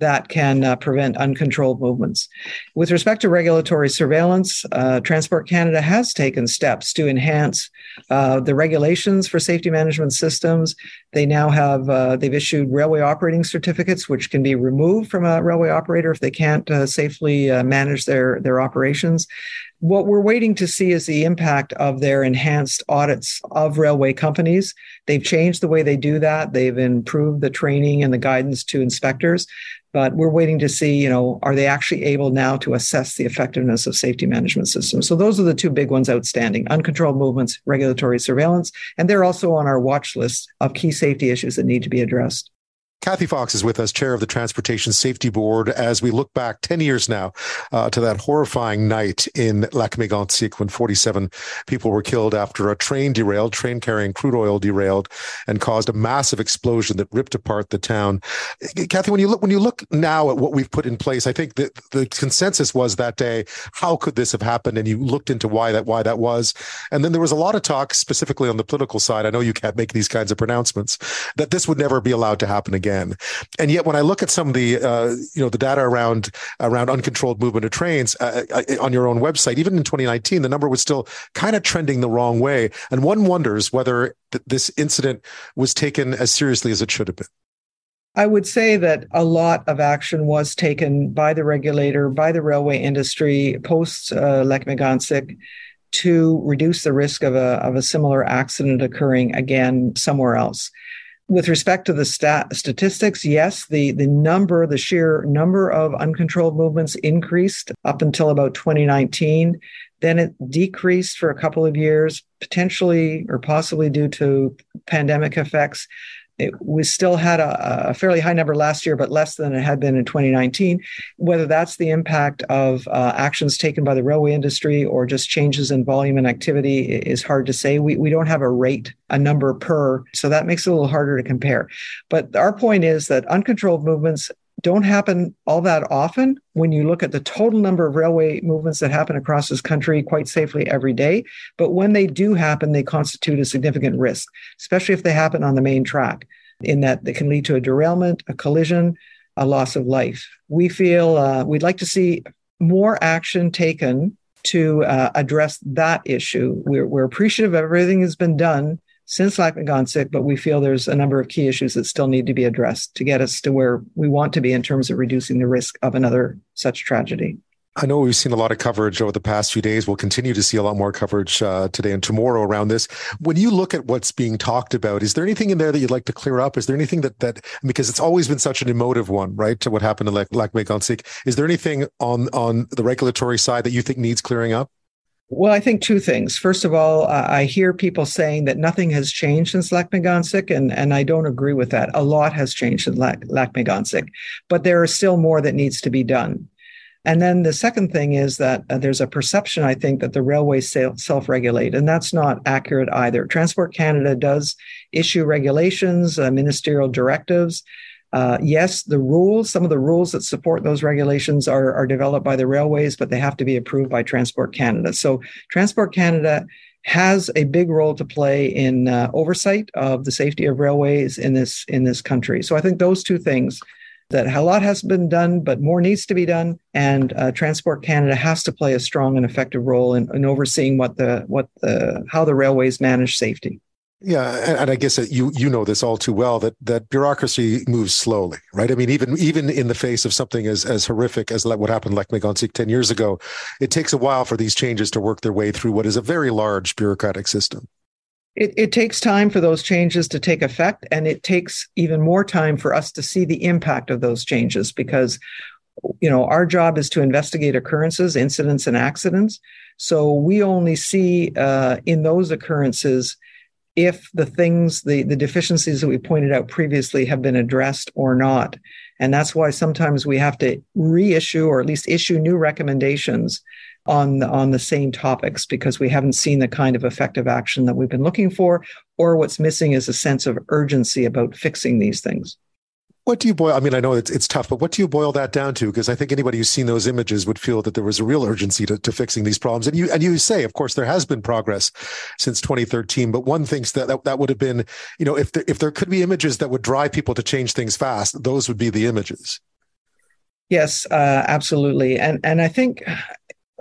that can uh, prevent uncontrolled movements. With respect to regulatory surveillance, uh, Transport Canada has taken steps to enhance uh, the regulations for safety management systems. They now have uh, they've issued railway operating certificates, which can be removed from a railway operator if they can't uh, safely uh, manage their their operations. What we're waiting to see is the impact of their enhanced audits of railway companies. They've changed the way they do that. They've improved the training and the guidance to inspectors but we're waiting to see you know are they actually able now to assess the effectiveness of safety management systems so those are the two big ones outstanding uncontrolled movements regulatory surveillance and they're also on our watch list of key safety issues that need to be addressed Kathy Fox is with us, chair of the Transportation Safety Board, as we look back 10 years now uh, to that horrifying night in Lac-Mégantic when 47 people were killed after a train derailed, train carrying crude oil derailed and caused a massive explosion that ripped apart the town. Kathy, when you look, when you look now at what we've put in place, I think that the consensus was that day, how could this have happened? And you looked into why that, why that was. And then there was a lot of talk specifically on the political side. I know you can't make these kinds of pronouncements that this would never be allowed to happen again again. And yet, when I look at some of the uh, you know the data around around uncontrolled movement of trains uh, uh on your own website, even in 2019, the number was still kind of trending the wrong way. And one wonders whether th- this incident was taken as seriously as it should have been. I would say that a lot of action was taken by the regulator, by the railway industry post uh, Lac-Mégantic to reduce the risk of a, of a similar accident occurring again somewhere else with respect to the stat statistics, yes, the, the number, the sheer number of uncontrolled movements increased up until about 2019. Then it decreased for a couple of years, potentially or possibly due to pandemic effects. It, we still had a, a, fairly high number last year, but less than it had been in 2019. Whether that's the impact of uh, actions taken by the railway industry or just changes in volume and activity is hard to say. We, we don't have a rate, a number per, so that makes it a little harder to compare. But our point is that uncontrolled movements don't happen all that often when you look at the total number of railway movements that happen across this country quite safely every day. But when they do happen, they constitute a significant risk, especially if they happen on the main track, in that they can lead to a derailment, a collision, a loss of life. We feel uh, we'd like to see more action taken to uh, address that issue. We're, we're appreciative of everything that's been done since Lac-Mégantic, but we feel there's a number of key issues that still need to be addressed to get us to where we want to be in terms of reducing the risk of another such tragedy. I know we've seen a lot of coverage over the past few days. We'll continue to see a lot more coverage uh, today and tomorrow around this. When you look at what's being talked about, is there anything in there that you'd like to clear up? Is there anything that that because it's always been such an emotive one, right? To what happened in Lac, Lac-Mégantic, is there anything on on the regulatory side that you think needs clearing up? Well, I think two things. First of all, uh, I hear people saying that nothing has changed since Lac-Mégantic, and, and I don't agree with that. A lot has changed in Lac- Lac-Mégantic, but there is still more that needs to be done. And then the second thing is that uh, there's a perception, I think, that the railways self regulate, and that's not accurate either. Transport Canada does issue regulations, uh, ministerial directives uh, yes, the rules, some of the rules that support those regulations are, are developed by the railways, but they have to be approved by Transport Canada. So Transport Canada has a big role to play in uh, oversight of the safety of railways in this in this country. So I think those two things that a lot has been done, but more needs to be done, and uh, Transport Canada has to play a strong and effective role in, in overseeing what the what the how the railways manage safety. Yeah, and, I guess that you you know this all too well that that bureaucracy moves slowly, right? I mean, even even in the face of something as as horrific as what happened like Mégantic ten years ago, it takes a while for these changes to work their way through what is a very large bureaucratic system. It, it takes time for those changes to take effect, and it takes even more time for us to see the impact of those changes because you know our job is to investigate occurrences incidents and accidents so we only see uh, in those occurrences if the things, the, the deficiencies that we pointed out previously have been addressed or not. And that's why sometimes we have to reissue or at least issue new recommendations on, on the same topics because we haven't seen the kind of effective action that we've been looking for, or what's missing is a sense of urgency about fixing these things. What do you boil? I mean, I know it's, it's tough, but what do you boil that down to? Because I think anybody who's seen those images would feel that there was a real urgency to, to fixing these problems. And you and you say, of course, there has been progress since 2013. But one thinks that that, that would have been, you know, if there, if there could be images that would drive people to change things fast, those would be the images. Yes, uh, absolutely. And and I think,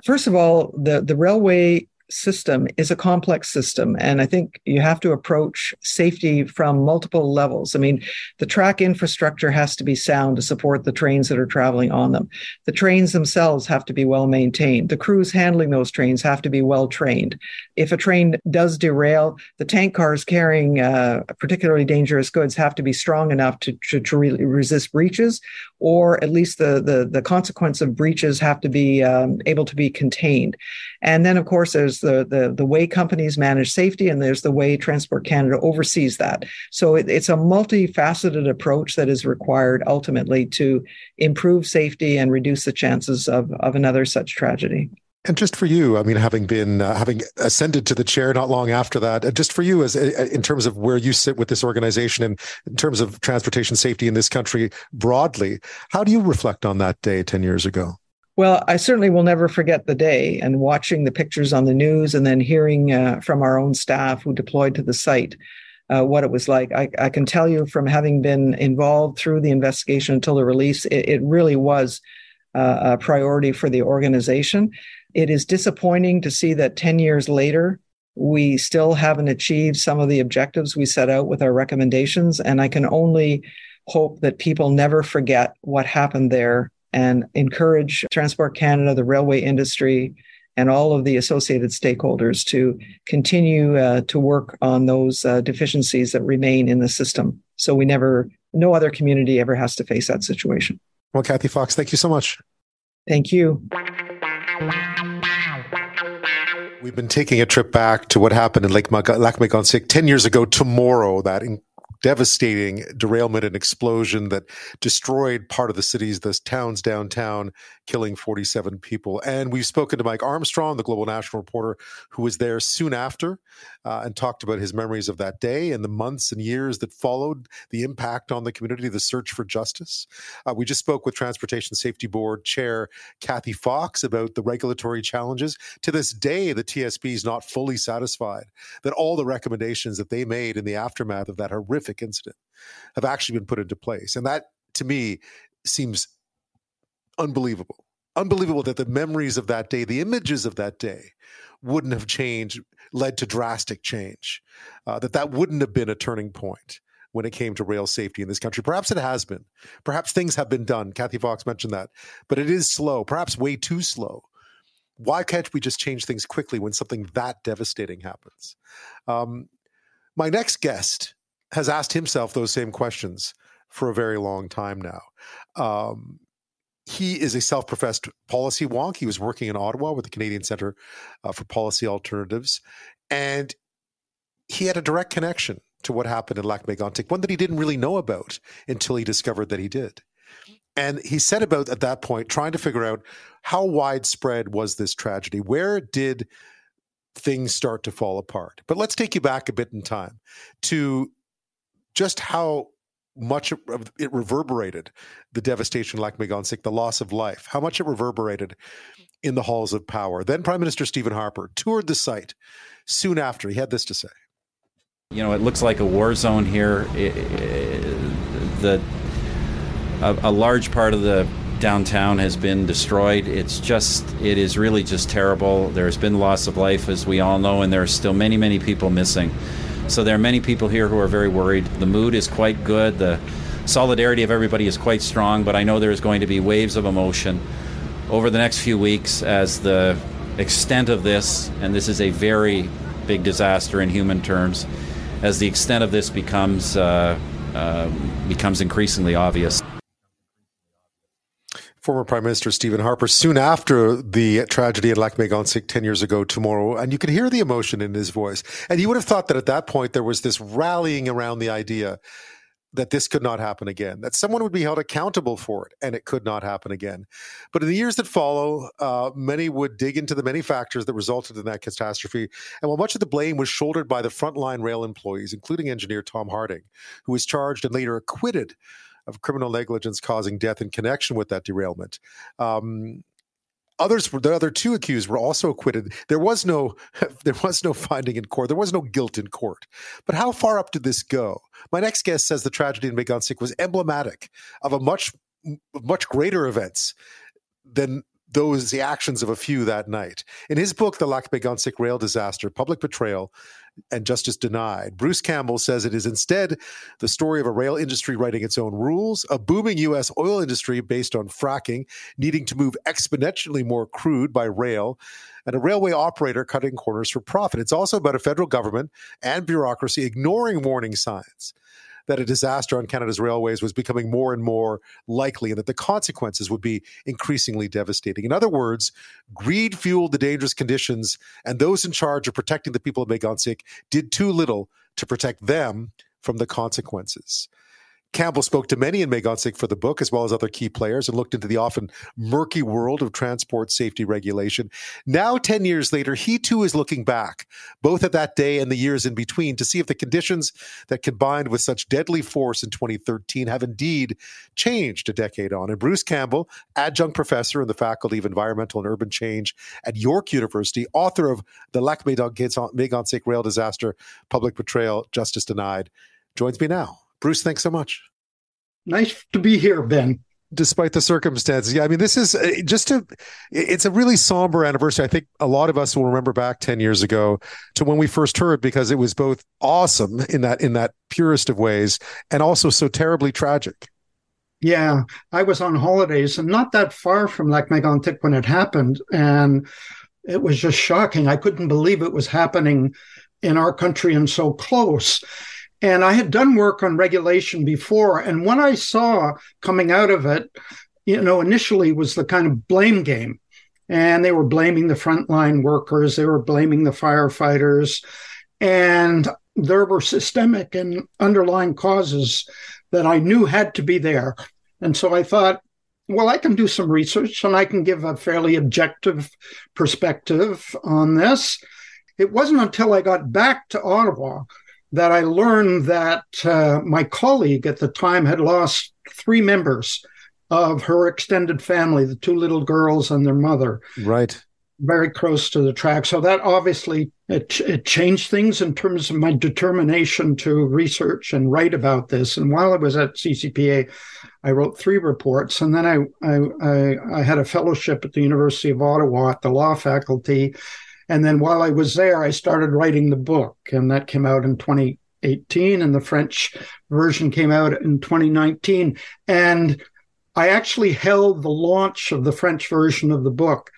first of all, the the railway system is a complex system. And I think you have to approach safety from multiple levels. I mean, the track infrastructure has to be sound to support the trains that are traveling on them. The trains themselves have to be well maintained. The crews handling those trains have to be well trained. If a train does derail, the tank cars carrying uh, particularly dangerous goods have to be strong enough to, to, to re- resist breaches, or at least the, the, the consequence of breaches have to be um, able to be contained. And then, of course, there's the, the, the way companies manage safety, and there's the way Transport Canada oversees that. So it, it's a multifaceted approach that is required ultimately to improve safety and reduce the chances of, of another such tragedy. And just for you, I mean, having been uh, having ascended to the chair not long after that, uh, just for you, as uh, in terms of where you sit with this organization and in terms of transportation safety in this country broadly, how do you reflect on that day ten years ago? Well, I certainly will never forget the day and watching the pictures on the news and then hearing uh, from our own staff who deployed to the site uh, what it was like. I, I, can tell you from having been involved through the investigation until the release, it, it really was uh, a priority for the organization. It is disappointing to see that 10 years later, we still haven't achieved some of the objectives we set out with our recommendations. And I can only hope that people never forget what happened there and encourage Transport Canada, the railway industry, and all of the associated stakeholders to continue uh, to work on those uh, deficiencies that remain in the system. So we never, no other community ever has to face that situation. Well, Kathy Fox, thank you so much. Thank you. We've been taking a trip back to what happened in Lake Lac 10 years ago tomorrow, that devastating derailment and explosion that destroyed part of the city's, the town's downtown, killing 47 people. And we've spoken to Mike Armstrong, the Global National reporter, who was there soon after uh, and talked about his memories of that day and the months and years that followed, the impact on the community, the search for justice. Uh, we just spoke with Transportation Safety Board Chair Kathy Fox about the regulatory challenges. To this day, the TSB is not fully satisfied that all the recommendations that they made in the aftermath of that horrific incident have actually been put into place. And that, to me, seems unbelievable. Unbelievable that the memories of that day, the images of that day, wouldn't have changed, led to drastic change. Uh, that that wouldn't have been a turning point when it came to rail safety in this country. Perhaps it has been. Perhaps things have been done. Kathy Fox mentioned that, but it is slow, perhaps way too slow. Why can't we just change things quickly when something that devastating happens? Um, my next guest has asked himself those same questions for a very long time now. Um, he is a self professed policy wonk. He was working in Ottawa with the Canadian Center uh, for Policy Alternatives. And he had a direct connection to what happened in Lac Mégantic, one that he didn't really know about until he discovered that he did. And he set about at that point trying to figure out how widespread was this tragedy? Where did things start to fall apart? But let's take you back a bit in time to just how much it reverberated the devastation like Lac-Mégantic, the loss of life, how much it reverberated in the halls of power. Then Prime Minister Stephen Harper toured the site soon after. He had this to say. You know, it looks like a war zone here. It, it, the a, a large part of the downtown has been destroyed. It's just, it is really just terrible. There's been loss of life, as we all know, and there are still many, many people missing. So there are many people here who are very worried. The mood is quite good. The solidarity of everybody is quite strong, but I know there's going to be waves of emotion over the next few weeks as the extent of this, and this is a very big disaster in human terms, as the extent of this becomes uh, uh, becomes increasingly obvious former Prime Minister Stephen Harper soon after the tragedy at Lac-Mégantic 10 years ago tomorrow. And you can hear the emotion in his voice. And you would have thought that at that point there was this rallying around the idea that this could not happen again, that someone would be held accountable for it, and it could not happen again. But in the years that follow, uh, many would dig into the many factors that resulted in that catastrophe. And while much of the blame was shouldered by the frontline rail employees, including engineer Tom Harding, who was charged and later acquitted of criminal negligence causing death in connection with that derailment. Um, others the other two accused were also acquitted. There was no there was no finding in court. There was no guilt in court. But how far up did this go? My next guest says the tragedy in Mégantic was emblematic of a much much greater events than those the actions of a few that night. In his book, The Lac-Mégantic Rail Disaster: Public Betrayal and Justice Denied, Bruce Campbell says it is instead the story of a rail industry writing its own rules, a booming U.S. oil industry based on fracking, needing to move exponentially more crude by rail, and a railway operator cutting corners for profit. It's also about a federal government and bureaucracy ignoring warning signs that a disaster on Canada's railways was becoming more and more likely and that the consequences would be increasingly devastating. In other words, greed fueled the dangerous conditions, and those in charge of protecting the people of Mégantic did too little to protect them from the consequences. Campbell spoke to many in Mégantic for the book, as well as other key players, and looked into the often murky world of transport safety regulation. Now, 10 years later, he too is looking back, both at that day and the years in between, to see if the conditions that combined with such deadly force in 2013 have indeed changed a decade on. And Bruce Campbell, adjunct professor in the Faculty of Environmental and Urban Change at York University, author of The Lac-Mégantic Rail Disaster, Public Betrayal, Justice Denied, joins me now. Bruce, thanks so much. Nice to be here, Ben. Despite the circumstances. Yeah, I mean, this is uh, just to, it's a really somber anniversary. I think a lot of us will remember back 10 years ago to when we first heard because it was both awesome in that, in that purest of ways and also so terribly tragic. Yeah, I was on holidays and not that far from Lac-Mégantic when it happened. And it was just shocking. I couldn't believe it was happening in our country and so close. And I had done work on regulation before. And what I saw coming out of it, you know, initially was the kind of blame game. And they were blaming the frontline workers, they were blaming the firefighters. And there were systemic and underlying causes that I knew had to be there. And so I thought, well, I can do some research and I can give a fairly objective perspective on this. It wasn't until I got back to Ottawa that I learned that uh, my colleague at the time had lost three members of her extended family, the two little girls and their mother. Right. Very close to the track. So that obviously it, it changed things in terms of my determination to research and write about this. And while I was at CCPA, I wrote three reports, and then I I, I, I had a fellowship at the University of Ottawa at the law faculty and then while I was there, I started writing the book, and that came out in 2018, and the French version came out in 2019. And I actually held the launch of the French version of the book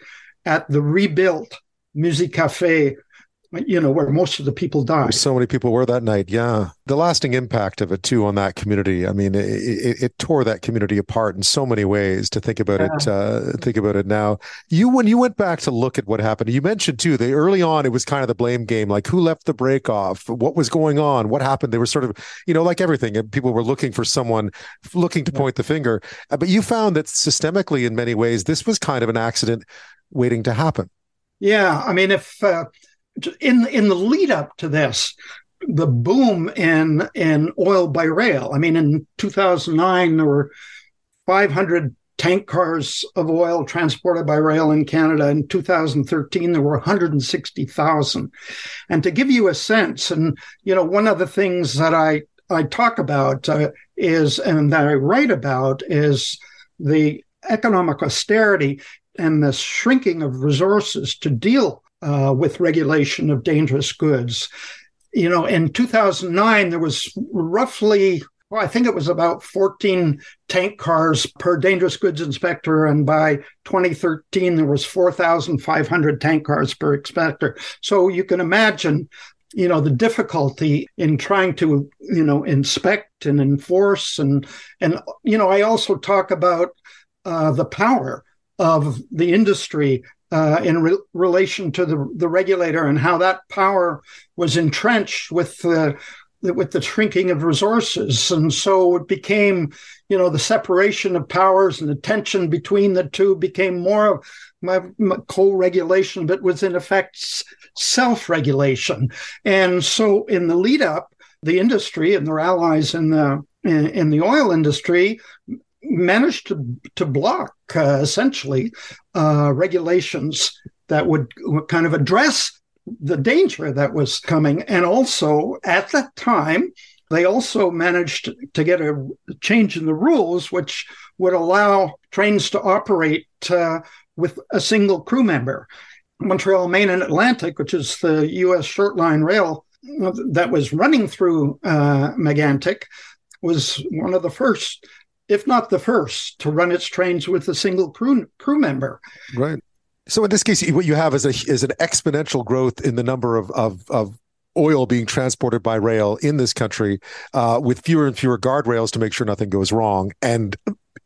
at the rebuilt Musi-Café you know, where most of the people died. So many people were that night. Yeah. The lasting impact of it, too, on that community. I mean, it, it, it tore that community apart in so many ways to think about yeah. it, uh, think about it now. You, when you went back to look at what happened, you mentioned, too, that early on, it was kind of the blame game like who left the brake off? What was going on? What happened? They were sort of, you know, like everything, people were looking for someone looking to yeah. point the finger. Uh, but you found that systemically, in many ways, this was kind of an accident waiting to happen. Yeah. I mean, if, uh, in in the lead up to this, the boom in in oil by rail. I mean, in 2009 there were 500 tank cars of oil transported by rail in Canada. In 2013 there were 160,000. And to give you a sense, and you know, one of the things that I I talk about uh, is and that I write about is the economic austerity and the shrinking of resources to deal uh, with regulation of dangerous goods. You know, in 2009, there was roughly, well, I think it was about 14 tank cars per dangerous goods inspector. And by 2013, there was 4,500 tank cars per inspector. So you can imagine you know the difficulty in trying to you know inspect and enforce and and you know i also talk about uh, the power of the industry uh, in re- relation to the, the regulator and how that power was entrenched with the with the shrinking of resources. And so it became you know the separation of powers and the tension between the two became more of my, my co-regulation but was in effect self-regulation. And so in the lead up the industry and their allies in the in, in the oil industry managed to to block uh, essentially uh, regulations that would, kind of address the danger that was coming, and also at that time they also managed to get a change in the rules, which would allow trains to operate uh, with a single crew member. Montreal, Maine, and Atlantic, which is the U.S. short line rail that was running through uh, Megantic, was one of the first if not the first, to run its trains with a single crew crew member. Right. So in this case, what you have is a is an exponential growth in the number of of, of oil being transported by rail in this country, uh, with fewer and fewer guardrails to make sure nothing goes wrong. And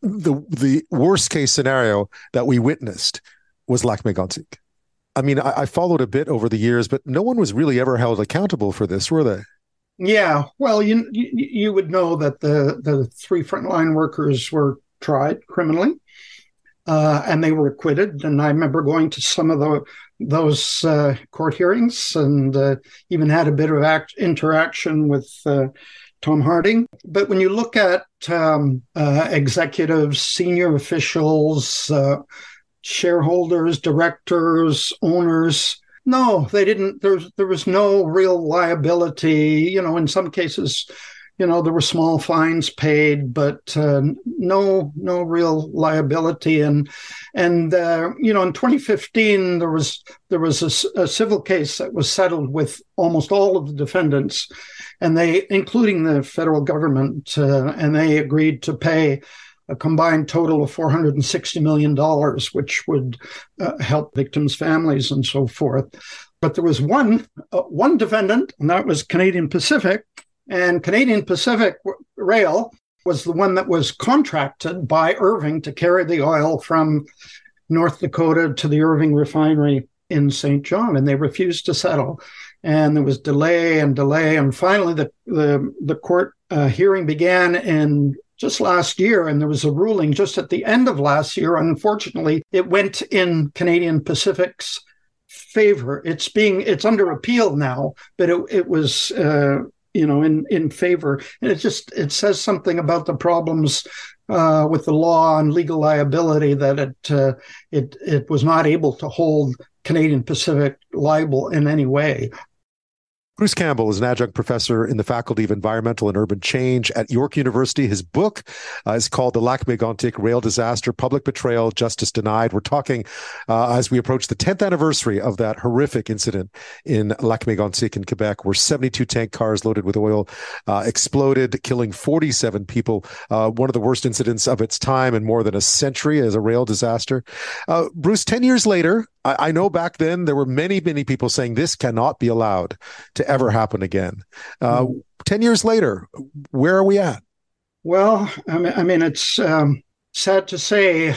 the the worst case scenario that we witnessed was Lac Mégantic. I mean, I, I followed a bit over the years, but no one was really ever held accountable for this, were they? Yeah, well, you you would know that the the three frontline workers were tried criminally, uh, and they were acquitted. And I remember going to some of the those uh, court hearings, and uh, even had a bit of act, interaction with uh, Tom Harding. But when you look at um, uh, executives, senior officials, uh, shareholders, directors, owners no, they didn't. There was there was no real liability. You know, in some cases, you know, there were small fines paid, but uh, no no real liability. And and uh, you know, in 2015, there was there was a, a, civil case that was settled with almost all of the defendants, and they, including the federal government, uh, and they agreed to pay a combined total of $460 million, which would uh, help victims' families and so forth. But there was one, uh, one defendant, and that was Canadian Pacific. And Canadian Pacific Rail was the one that was contracted by Irving to carry the oil from North Dakota to the Irving refinery in Saint John, and they refused to settle. And there was delay and delay, and finally the the, the court uh, hearing began in just last year, and there was a ruling just at the end of last year. Unfortunately, it went in Canadian Pacific's favor. It's being it's under appeal now, but it, it was uh, you know in in favor, and it just it says something about the problems uh, with the law and legal liability that it uh, it it was not able to hold Canadian Pacific liable in any way. Bruce Campbell is an adjunct professor in the Faculty of Environmental and Urban Change at York University. His book uh, is called The Lac Mégantic Rail Disaster Public Betrayal, Justice Denied. We're talking uh, as we approach the 10th anniversary of that horrific incident in Lac Mégantic in Quebec, where 72 tank cars loaded with oil uh, exploded, killing 47 people. Uh, one of the worst incidents of its time in more than a century as a rail disaster. Uh, Bruce, 10 years later, I, I know back then there were many, many people saying this cannot be allowed to ever happen again. Uh, mm-hmm. 10 years later, where are we at? Well, I mean, I mean it's um, sad to say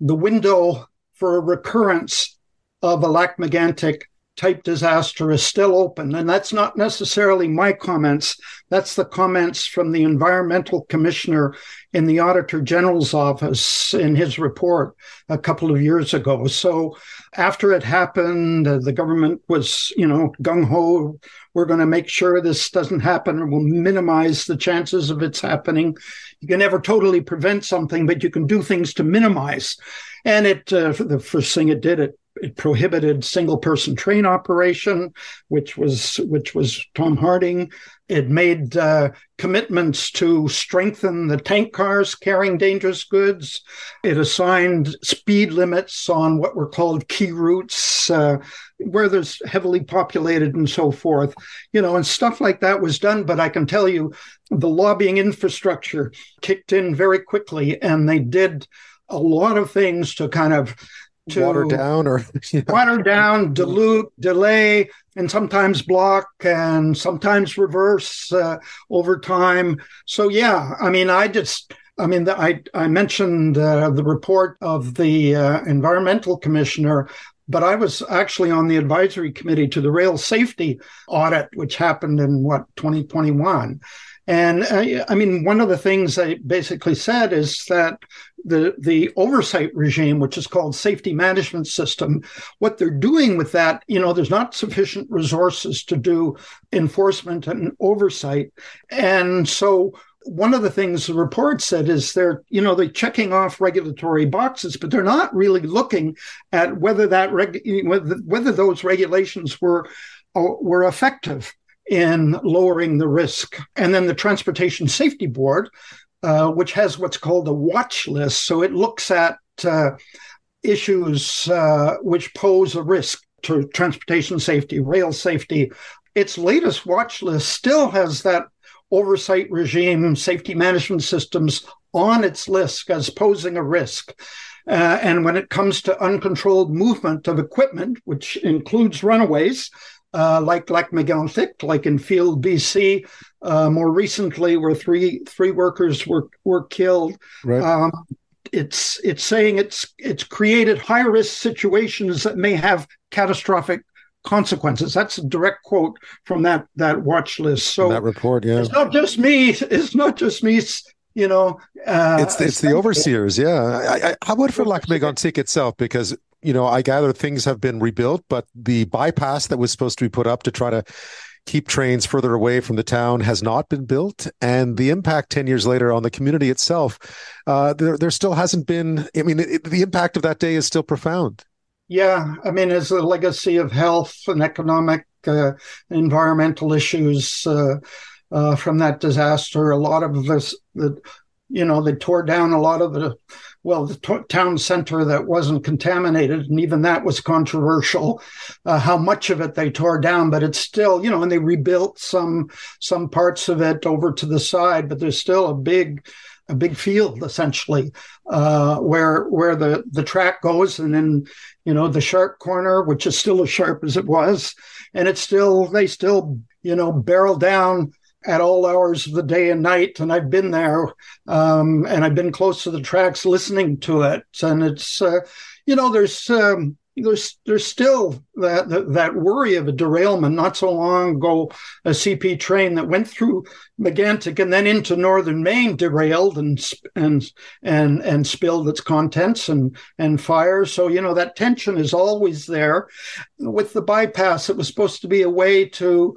the window for a recurrence of a Lac Mégantic type disaster is still open. And that's not necessarily my comments. That's the comments from the environmental commissioner in the auditor general's office in his report a couple of years ago. So after it happened, uh, the government was, you know, gung ho. We're going to make sure this doesn't happen we'll minimize the chances of its happening. You can never totally prevent something, but you can do things to minimize. And it, uh, the first thing it did, it it prohibited single person train operation, which was which was Tom Harding. It made uh, commitments to strengthen the tank cars carrying dangerous goods. It assigned speed limits on what were called key routes, uh, where there's heavily populated and so forth. You know, and stuff like that was done. But I can tell you, the lobbying infrastructure kicked in very quickly, and they did a lot of things to kind of to water down or know. water down, dilute, delay, and sometimes block and sometimes reverse uh, over time. So yeah, I mean, I just. I mean, the, I I mentioned uh, the report of the uh, environmental commissioner, but I was actually on the advisory committee to the rail safety audit, which happened in what 2021. And uh, I mean, one of the things they basically said is that the the oversight regime, which is called safety management system, what they're doing with that, you know, there's not sufficient resources to do enforcement and oversight, and so one of the things the report said is they're you know they're checking off regulatory boxes but they're not really looking at whether that reg- whether, whether those regulations were uh, were effective in lowering the risk and then the transportation safety board uh, which has what's called a watch list. So it looks at uh, issues uh, which pose a risk to transportation safety, rail safety. Its latest watch list still has that oversight regime, safety management systems on its list as posing a risk. Uh, and when it comes to uncontrolled movement of equipment, which includes runaways, uh, like Megantic, like in Field, BC, uh, more recently, where three three workers were were killed. Right. Um, it's it's saying it's it's created high risk situations that may have catastrophic consequences. That's a direct quote from that that watch list. So that report, yeah, it's not just me. It's not just me. You know, uh, it's it's the overseers. Yeah, I, I, how about for Lac-Mégantic itself? Because you know, I gather things have been rebuilt, but the bypass that was supposed to be put up to try to keep trains further away from the town has not been built. And the impact 10 years later on the community itself, uh, there, there still hasn't been, I mean, it, the impact of that day is still profound. Yeah. I mean, as a legacy of health and economic, uh, environmental issues, uh, uh, from that disaster, a lot of this, the, you know, they tore down a lot of the well, the t- town center that wasn't contaminated, and even that was controversial. Uh, how much of it they tore down, but it's still, you know, and they rebuilt some some parts of it over to the side, but there's still a big a big field essentially uh, where where the the track goes, and then you know the sharp corner, which is still as sharp as it was, and it's still they still you know barrel down at all hours of the day and night. And I've been there um, and I've been close to the tracks listening to it. And it's, uh, you know, there's, um, there's there's still that, that, that worry of a derailment. Not so long ago, a CP train that went through Megantic and then into northern Maine derailed and and and and spilled its contents and and fire. So you know that tension is always there. With the bypass, it was supposed to be a way to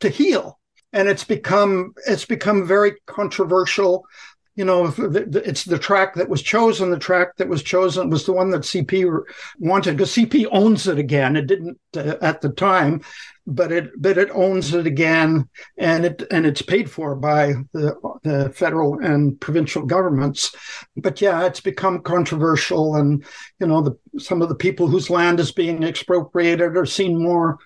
to heal and it's become it's become very controversial. You know it's the track that was chosen the track that was chosen was the one that cp wanted because cp owns it again. It didn't uh, at the time but it but it owns it again. And it and it's paid for by the, the federal and provincial governments. But yeah it's become controversial. And you know the some of the people whose land is being expropriated are seen more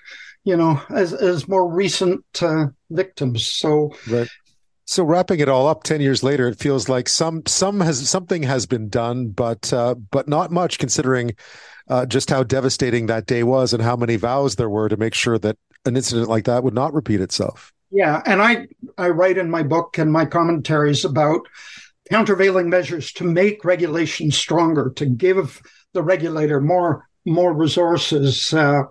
you know, as as more recent uh, victims. So. Right. So wrapping it all up, ten years later, it feels like some some has something has been done, but uh, but not much considering uh, just how devastating that day was and how many vows there were to make sure that an incident like that would not repeat itself. Yeah, and I I write in my book and my commentaries about countervailing measures to make regulations stronger, to give the regulator more more resources. Uh,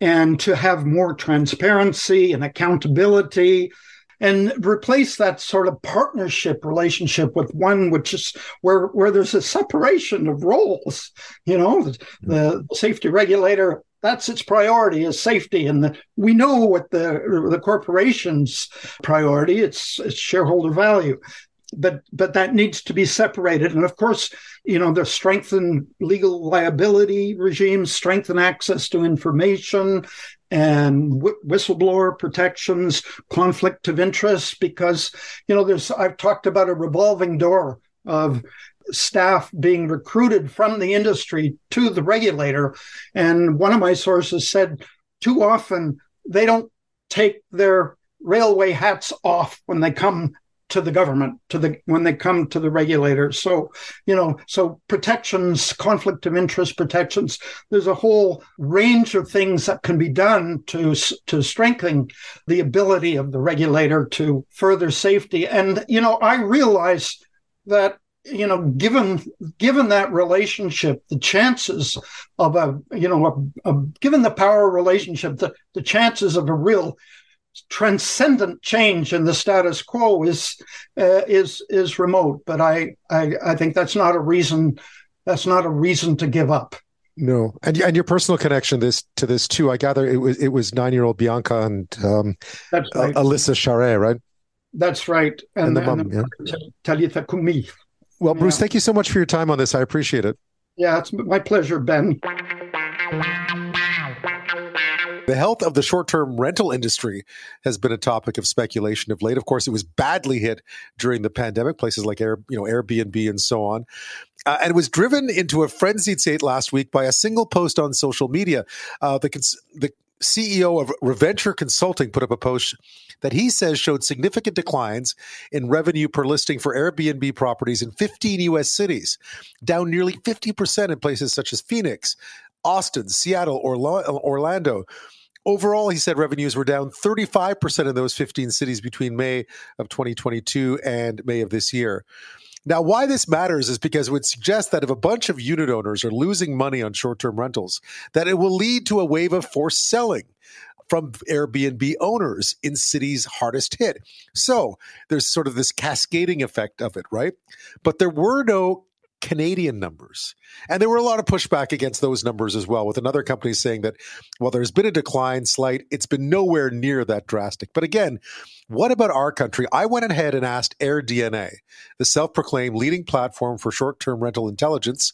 and to have more transparency and accountability and replace that sort of partnership relationship with one which is where where there's a separation of roles you know the, the mm-hmm. safety regulator that's its priority is safety. And the, we know what the the corporation's priority it's, it's shareholder value but but that needs to be separated. And of course you know the strengthen legal liability regimes strengthen access to information and wh- whistleblower protections conflict of interest because you know there's i've talked about a revolving door of staff being recruited from the industry to the regulator. And one of my sources said too often they don't take their railway hats off when they come to the government to the when they come to the regulator. So you know so protections conflict of interest protections there's a whole range of things that can be done to to strengthen the ability of the regulator to further safety. And you know i realize that you know given given that relationship the chances of a you know a, a, given the power relationship the, the chances of a real transcendent change in the status quo is uh, is is remote. But I, I I think that's not a reason that's not a reason to give up. No, and and your personal connection this to this too. I gather it was it was nine year old Bianca and um, that's right. Alyssa Charest, right? That's right. And, and the mom, yeah. Talitha Coumi. Well, Bruce, yeah. thank you so much for your time on this. I appreciate it. Yeah, it's my pleasure, Ben. The health of the short term rental industry has been a topic of speculation of late. Of course, it was badly hit during the pandemic, places like Air, you know, Airbnb and so on. Uh, and was driven into a frenzied state last week by a single post on social media. Uh, the, the CEO of Reventure Consulting put up a post that he says showed significant declines in revenue per listing for Airbnb properties in 15 US cities, down nearly 50% in places such as Phoenix, Austin, Seattle, Orlando. Overall, he said revenues were down 35% in those 15 cities between May of 2022 and May of this year. Now, why this matters is because it would suggest that if a bunch of unit owners are losing money on short term rentals, that it will lead to a wave of forced selling from Airbnb owners in cities hardest hit. So there's sort of this cascading effect of it, right? But there were no Canadian numbers. And there were a lot of pushback against those numbers as well, with another company saying that while there's been a decline, slight, it's been nowhere near that drastic. But again, what about our country? I went ahead and asked AirDNA, the self proclaimed leading platform for short term rental intelligence,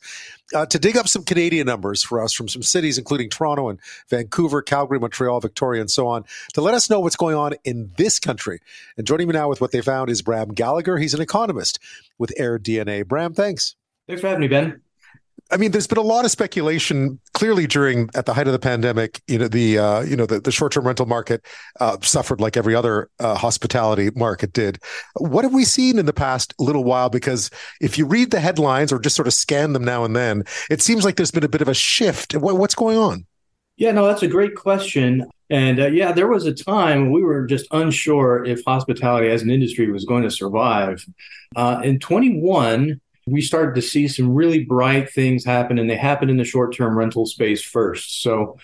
uh, to dig up some Canadian numbers for us from some cities, including Toronto and Vancouver, Calgary, Montreal, Victoria, and so on, to let us know what's going on in this country. And joining me now with what they found is Bram Gallagher. He's an economist with AirDNA. Bram, thanks. Thanks for having me, Ben. I mean, there's been a lot of speculation. Clearly, during at the height of the pandemic, you know the uh, you know the, the short term rental market uh, suffered like every other uh, hospitality market did. What have we seen in the past little while? Because if you read the headlines or just sort of scan them now and then, it seems like there's been a bit of a shift. What, what's going on? Yeah, no, that's a great question. And uh, yeah, there was a time we were just unsure if hospitality as an industry was going to survive. Uh, in 21, we started to see some really bright things happen, and they happened in the short term rental space first. So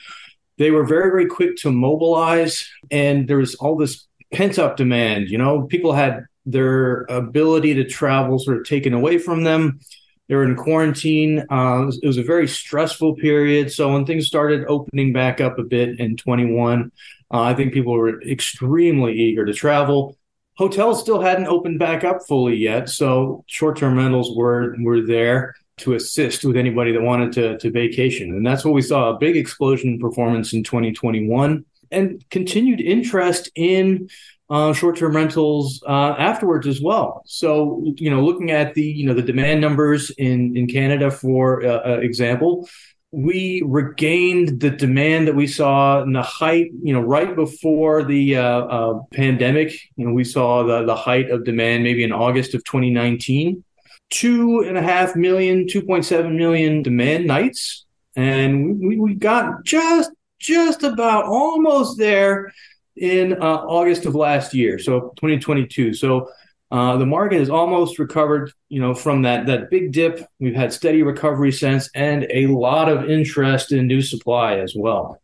they were very, very quick to mobilize, and there was all this pent up demand. You know, people had their ability to travel sort of taken away from them. They were in quarantine. Uh, it, was, a very stressful period. So when things started opening back up a bit in 21, uh, I think people were extremely eager to travel hotels still hadn't opened back up fully yet, so short-term rentals were were there to assist with anybody that wanted to to vacation, and that's what we saw a big explosion in performance in 2021, and continued interest in uh, short-term rentals uh, afterwards as well. So, you know, looking at the you know the demand numbers in in Canada, for uh, uh example, we regained the demand that we saw in the height, you know, right before the uh, uh, pandemic. You know, we saw the, the height of demand maybe in August of 2019. Two and a half million, 2.7 million demand nights. And we, we got just, just about almost there in uh, August of last year. So 2022. So uh, the market has almost recovered, you know, from that that big dip. We've had steady recovery since, and a lot of interest in new supply as well.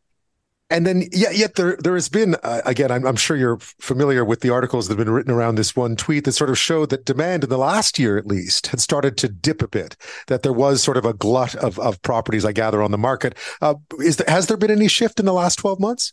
And then, yeah, yet there there has been uh, again. I'm, I'm, sure you're familiar with the articles that have been written around this one tweet that sort of showed that demand in the last year, at least, had started to dip a bit. That there was sort of a glut of of properties, I gather, on the market. Uh, is there, has there been any shift in the last 12 months?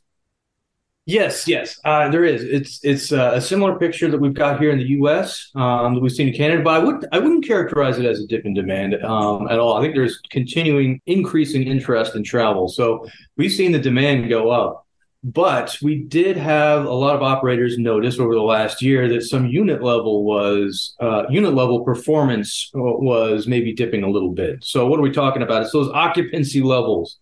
Yes, yes, uh, there is. It's it's uh, a similar picture that we've got here in the U.S. Um, that we've seen in Canada, but I would I wouldn't characterize it as a dip in demand um, at all. I think there's continuing increasing interest in travel, so we've seen the demand go up. But we did have a lot of operators notice over the last year that some unit level was uh, unit level performance was maybe dipping a little bit. So what are we talking about? It's those occupancy levels.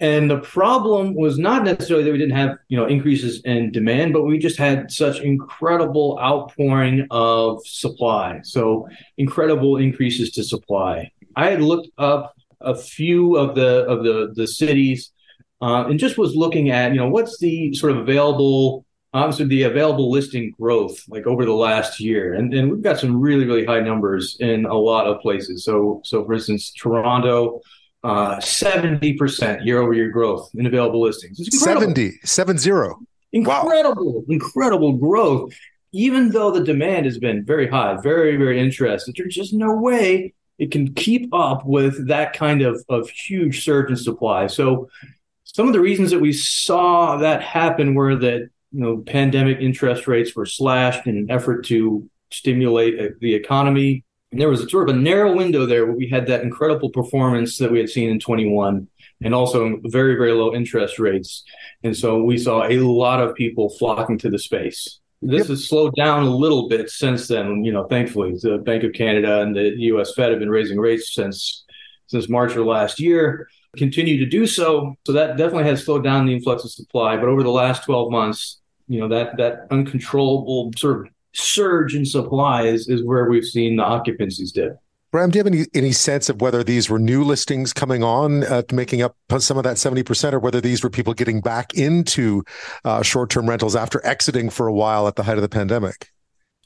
And the problem was not necessarily that we didn't have, you know, increases in demand, but we just had such incredible outpouring of supply. So incredible increases to supply. I had looked up a few of the of the the cities uh, and just was looking at, you know, what's the sort of available obviously the available listing growth like over the last year and, and we've got some really really high numbers in a lot of places so so for instance toronto uh, 70% year over year growth in available listings. It's 70, 70. Incredible, wow. incredible growth. Even though the demand has been very high, very, very interested, there's just no way it can keep up with that kind of, of huge surge in supply. So, some of the reasons that we saw that happen were that you know pandemic interest rates were slashed in an effort to stimulate the economy and there was a sort of a narrow window there where we had that incredible performance that we had seen in 21 and also very, very low interest rates. And so we saw a lot of people flocking to the space. This yep. has slowed down a little bit since then. You know, thankfully, the Bank of Canada and the U.S. Fed have been raising rates since since March of last year. Continue to do so. So that definitely has slowed down the influx of supply. But over the last 12 months, you know that that uncontrollable sort of surge in supply is, is where we've seen the occupancies dip. Bram, do you have any, any sense of whether these were new listings coming on, uh, making up some of that 70%, or whether these were people getting back into uh, short term rentals after exiting for a while at the height of the pandemic?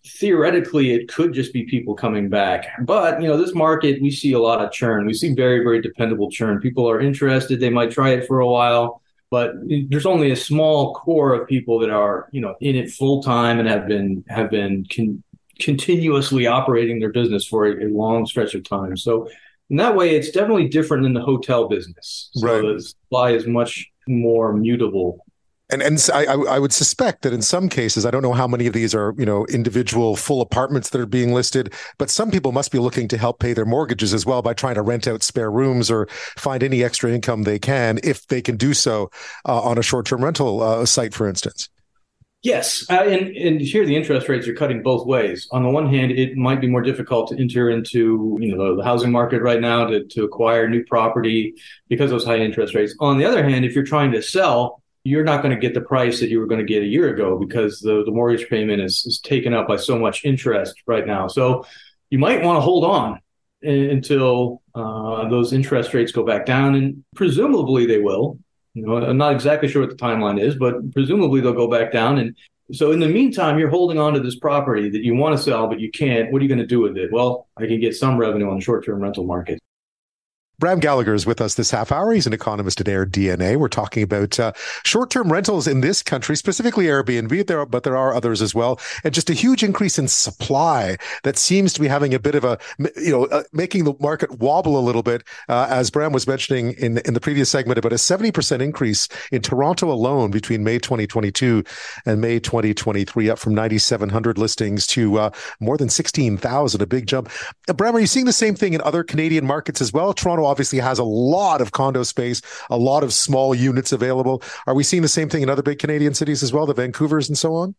Theoretically, it could just be people coming back. But, you know, this market, we see a lot of churn. We see very, very dependable churn. People are interested, they might try it for a while but there's only a small core of people that are you know in it full time and have been have been con- continuously operating their business for a, a, long stretch of time so in that way it's definitely different than the hotel business so right. the supply is much more mutable and and I, I would suspect that in some cases, I don't know how many of these are you know individual full apartments that are being listed, but some people must be looking to help pay their mortgages as well by trying to rent out spare rooms or find any extra income they can if they can do so uh, on a short term rental uh, site, for instance. Yes, uh, and and here the interest rates are cutting both ways. On the one hand, it might be more difficult to enter into you know the, the housing market right now to to acquire new property because of those high interest rates. On the other hand, if you're trying to sell you're not going to get the price that you were going to get a year ago because the, the mortgage payment is, is taken up by so much interest right now. So you might want to hold on until uh, those interest rates go back down, and presumably they will. You know, I'm not exactly sure what the timeline is, but presumably they'll go back down. And so in the meantime, you're holding on to this property that you want to sell, but you can't. What are you going to do with it? Well, I can get some revenue on the short-term rental market. Bram Gallagher is with us this half hour. He's an economist at AirDNA. We're talking about uh, short-term rentals in this country, specifically Airbnb, there, but there are others as well, and just a huge increase in supply that seems to be having a bit of a, you know, uh, making the market wobble a little bit. Uh, as Bram was mentioning in in the previous segment, about a seventy percent increase in Toronto alone between May 2022 and May 2023, up from 9,700 listings to uh, more than 16,000, a big jump. Uh, Bram, are you seeing the same thing in other Canadian markets as well? Toronto obviously has a lot of condo space, a lot of small units available. Are we seeing the same thing in other big Canadian cities as well, the Vancouvers and so on?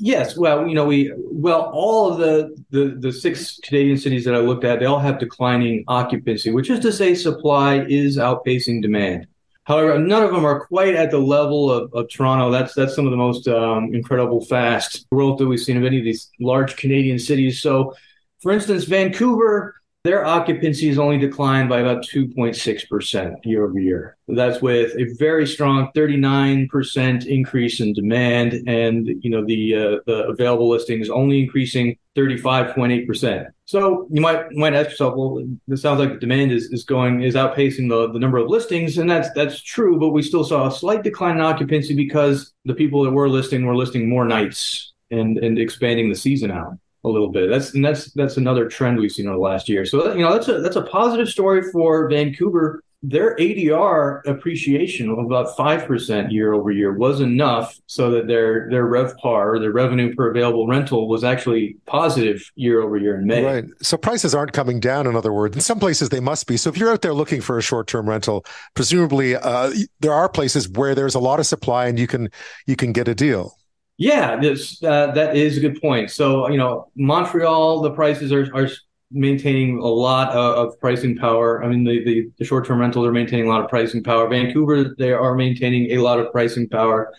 Yes, well, you know, we well, all of the, the the six Canadian cities that I looked at, they all have declining occupancy, which is to say, supply is outpacing demand. However, none of them are quite at the level of, of Toronto. That's that's some of the most um, incredible fast growth that we've seen of any of these large Canadian cities. So, for instance, Vancouver their occupancy has only declined by about 2.6% year over year. That's with a very strong 39% increase in demand, and you know the uh, the available listings only increasing 35.8%. So you might might ask yourself, well, this sounds like the demand is, is going is outpacing the, the number of listings, and that's that's true, but we still saw a slight decline in occupancy because the people that were listing were listing more nights and and expanding the season out a little bit. That's and that's that's another trend we've seen over the last year. So you know that's a that's a positive story for Vancouver. Their ADR appreciation of about five percent year over year was enough so that their their RevPAR, their revenue per available rental, was actually positive year over year in May. Right. So prices aren't coming down. In other words, in some places they must be. So if you're out there looking for a short term rental, presumably uh, there are places where there's a lot of supply and you can you can get a deal. Yeah, this, uh, that is a good point. So, you know, Montreal, the prices are, are maintaining a lot of, of pricing power. I mean, the, the, the short term rentals are maintaining a lot of pricing power. Vancouver, they are maintaining a lot of pricing power.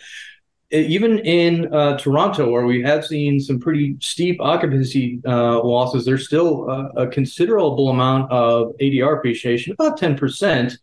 Even in uh, Toronto, where we have seen some pretty steep occupancy uh, losses, there's still a, a considerable amount of ADR appreciation, about 10%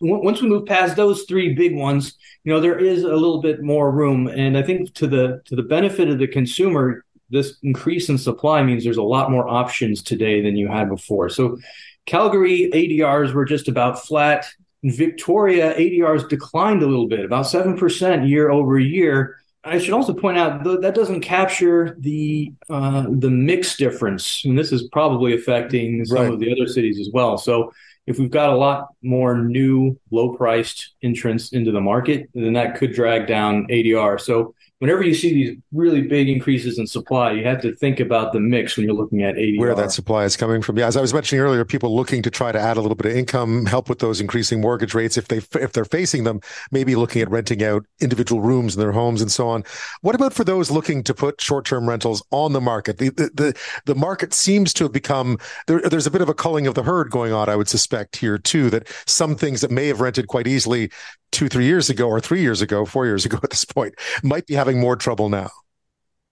once we move past those three big ones, you know, there is a little bit more room. And I think to the to the benefit of the consumer, this increase in supply means there's a lot more options today than you had before. So Calgary ADRs were just about flat. Victoria ADRs declined a little bit, about 7% year over year. I should also point out that that doesn't capture the uh, the mix difference, and this is probably affecting some right. of the other cities as well. So if we've got a lot more new low priced entrants into the market, then that could drag down ADR. So whenever you see these really big increases in supply, you have to think about the mix when you're looking at ADR. Where that supply is coming from. Yeah, as I was mentioning earlier, people looking to try to add a little bit of income, help with those increasing mortgage rates if they if they're facing them, maybe looking at renting out individual rooms in their homes and so on. What about for those looking to put short-term rentals on the market? The the the, the market seems to have become there, there's a bit of a culling of the herd going on, I would suspect here too, that some things that may have rented quite easily two, three years ago, or three years ago, four years ago at this point, might be having more trouble now.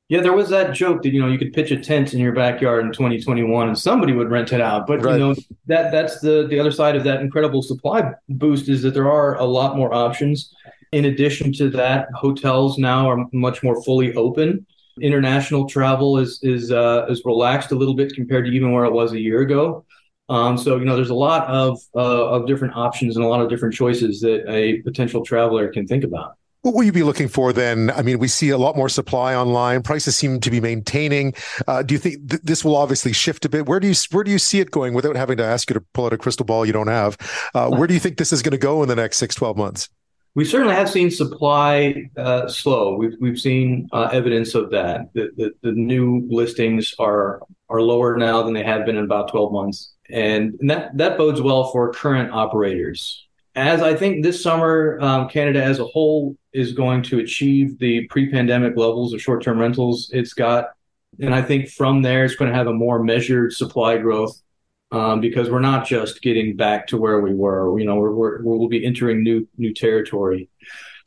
Yeah, there was that joke that you know you could pitch a tent in your backyard in 2021 and somebody would rent it out. But right. you know that that's the the other side of that incredible supply boost is that there are a lot more options. In addition to that, hotels now are much more fully open. International travel is is uh, is relaxed a little bit compared to even where it was a year ago. Um, so you know, there's a lot of uh, of different options and a lot of different choices that a potential traveler can think about. What will you be looking for then? I mean, we see a lot more supply online. Prices seem to be maintaining. Uh, do you think th- this will obviously shift a bit? Where do you where do you see it going? Without having to ask you to pull out a crystal ball you don't have, uh, where do you think this is going to go in the next six, 12 months? We certainly have seen supply uh, slow. We've we've seen uh, evidence of that. The, the, the new listings are are lower now than they have been in about 12 months and that that bodes well for current operators. As I think this summer, um, Canada as a whole is going to achieve the pre-pandemic levels of short-term rentals. It's got, and I think from there it's going to have a more measured supply growth um, because we're not just getting back to where we were. You know, we're, we're we'll be entering new new territory.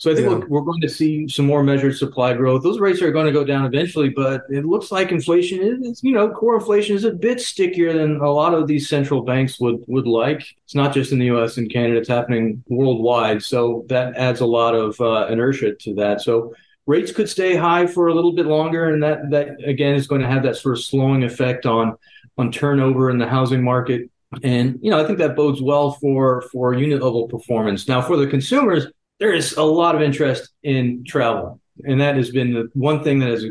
So I think yeah. we're, going to see some more measured supply growth. Those rates are going to go down eventually, but it looks like inflation is, you know, core inflation is a bit stickier than a lot of these central banks would would like. It's not just in the U.S. and Canada; it's happening worldwide. So that adds a lot of uh, inertia to that. So rates could stay high for a little bit longer, and that that again is going to have that sort of slowing effect on on turnover in the housing market. And you know, I think that bodes well for for unit level performance. Now, for the consumers there is a lot of interest in travel, and that has been the one thing that has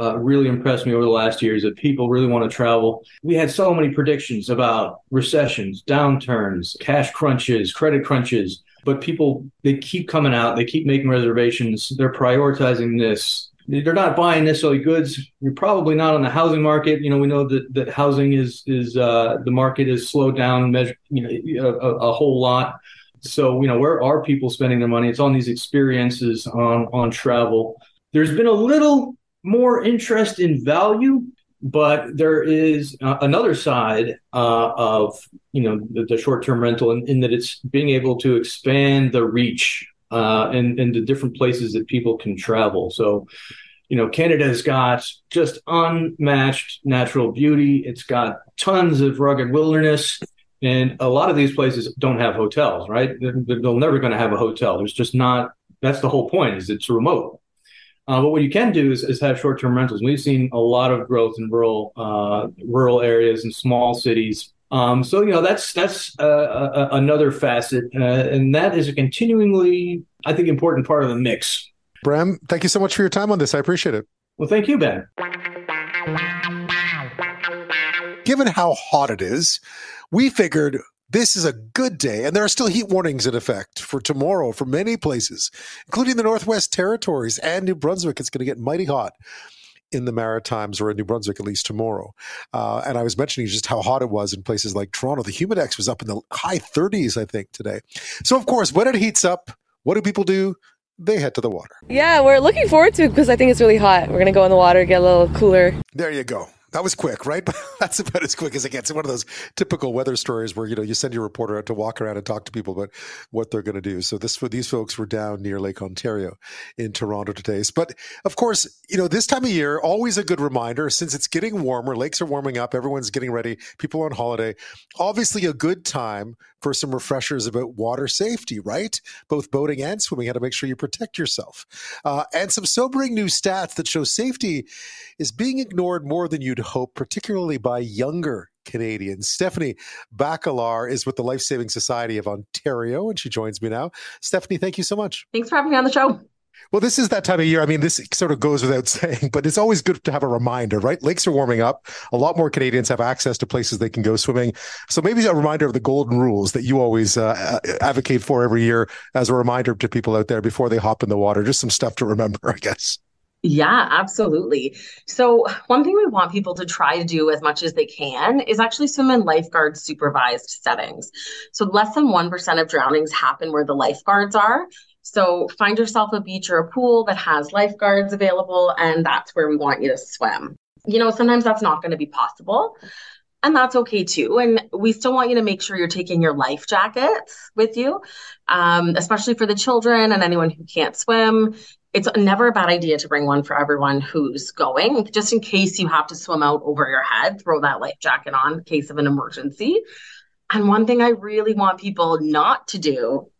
uh, really impressed me over the last year is that people really want to travel. We had so many predictions about recessions, downturns, cash crunches, credit crunches, but people they keep coming out, they keep making reservations, they're prioritizing this. They're not buying necessarily goods. You're probably not on the housing market. You know, we know that, that housing is is uh, the market is slowed down, measure, you know, a, a whole lot so, you know, where are people spending their money? It's on these experiences, on on travel. There's been a little more interest in value, but there is uh, another side uh, of you know the, the short-term rental in, in, that it's being able to expand the reach uh, and, and the different places that people can travel. So You know, Canada's got just unmatched natural beauty. It's got tons of rugged wilderness. And a lot of these places don't have hotels, right? They're, they're never going to have a hotel. There's just not, that's the whole point is it's remote. Uh, but what you can do is, is have short-term rentals. We've seen a lot of growth in rural uh, rural areas and small cities. Um, so you know that's that's uh, a, another facet, uh, and that is a continuingly, I think, important part of the mix. Bram, thank you so much for your time on this. I appreciate it. Well, thank you, Ben. Given how hot it is, we figured this is a good day, and there are still heat warnings in effect for tomorrow for many places, including the Northwest Territories and New Brunswick. It's going to get mighty hot in the Maritimes or in New Brunswick, at least tomorrow. Uh, and I was mentioning just how hot it was in places like Toronto. The humidex was up in the high 30s, I think, today. So, of course, when it heats up, what do people do? They head to the water. Yeah, we're looking forward to it because I think it's really hot. We're going to go in the water, get a little cooler. There you go. That was quick, right? That's about as quick as it gets. One of those typical weather stories where you know you send your reporter out to walk around and talk to people about what they're going to do. So this for these folks were down near Lake Ontario in Toronto today. But of course, you know this time of year always a good reminder since it's getting warmer, lakes are warming up, everyone's getting ready, people on holiday. Obviously, a good time for some refreshers about water safety, right? Both boating and swimming, how to make sure you protect yourself, uh, and some sobering new stats that show safety is being ignored more than you'd hope, particularly by younger Canadians. Stephanie Bakalar is with the Lifesaving Society of Ontario, and she joins me now. Stephanie, thank you so much. Thanks for having me on the show. Well, this is that time of year. I mean, this sort of goes without saying, but it's always good to have a reminder, right? Lakes are warming up. A lot more Canadians have access to places they can go swimming. So maybe a reminder of the golden rules that you always uh, advocate for every year as a reminder to people out there before they hop in the water. Just some stuff to remember, I guess. Yeah, absolutely. So, one thing we want people to try to do as much as they can is actually swim in lifeguard supervised settings. So, less than 1% of drownings happen where the lifeguards are. So find yourself a beach or a pool that has lifeguards available, and that's where we want you to swim. You know, sometimes that's not going to be possible, and that's okay too. And we still want you to make sure you're taking your life jackets with you, um, especially for the children and anyone who can't swim. It's never a bad idea to bring one for everyone who's going, just in case you have to swim out over your head, throw that life jacket on in case of an emergency. And one thing I really want people not to do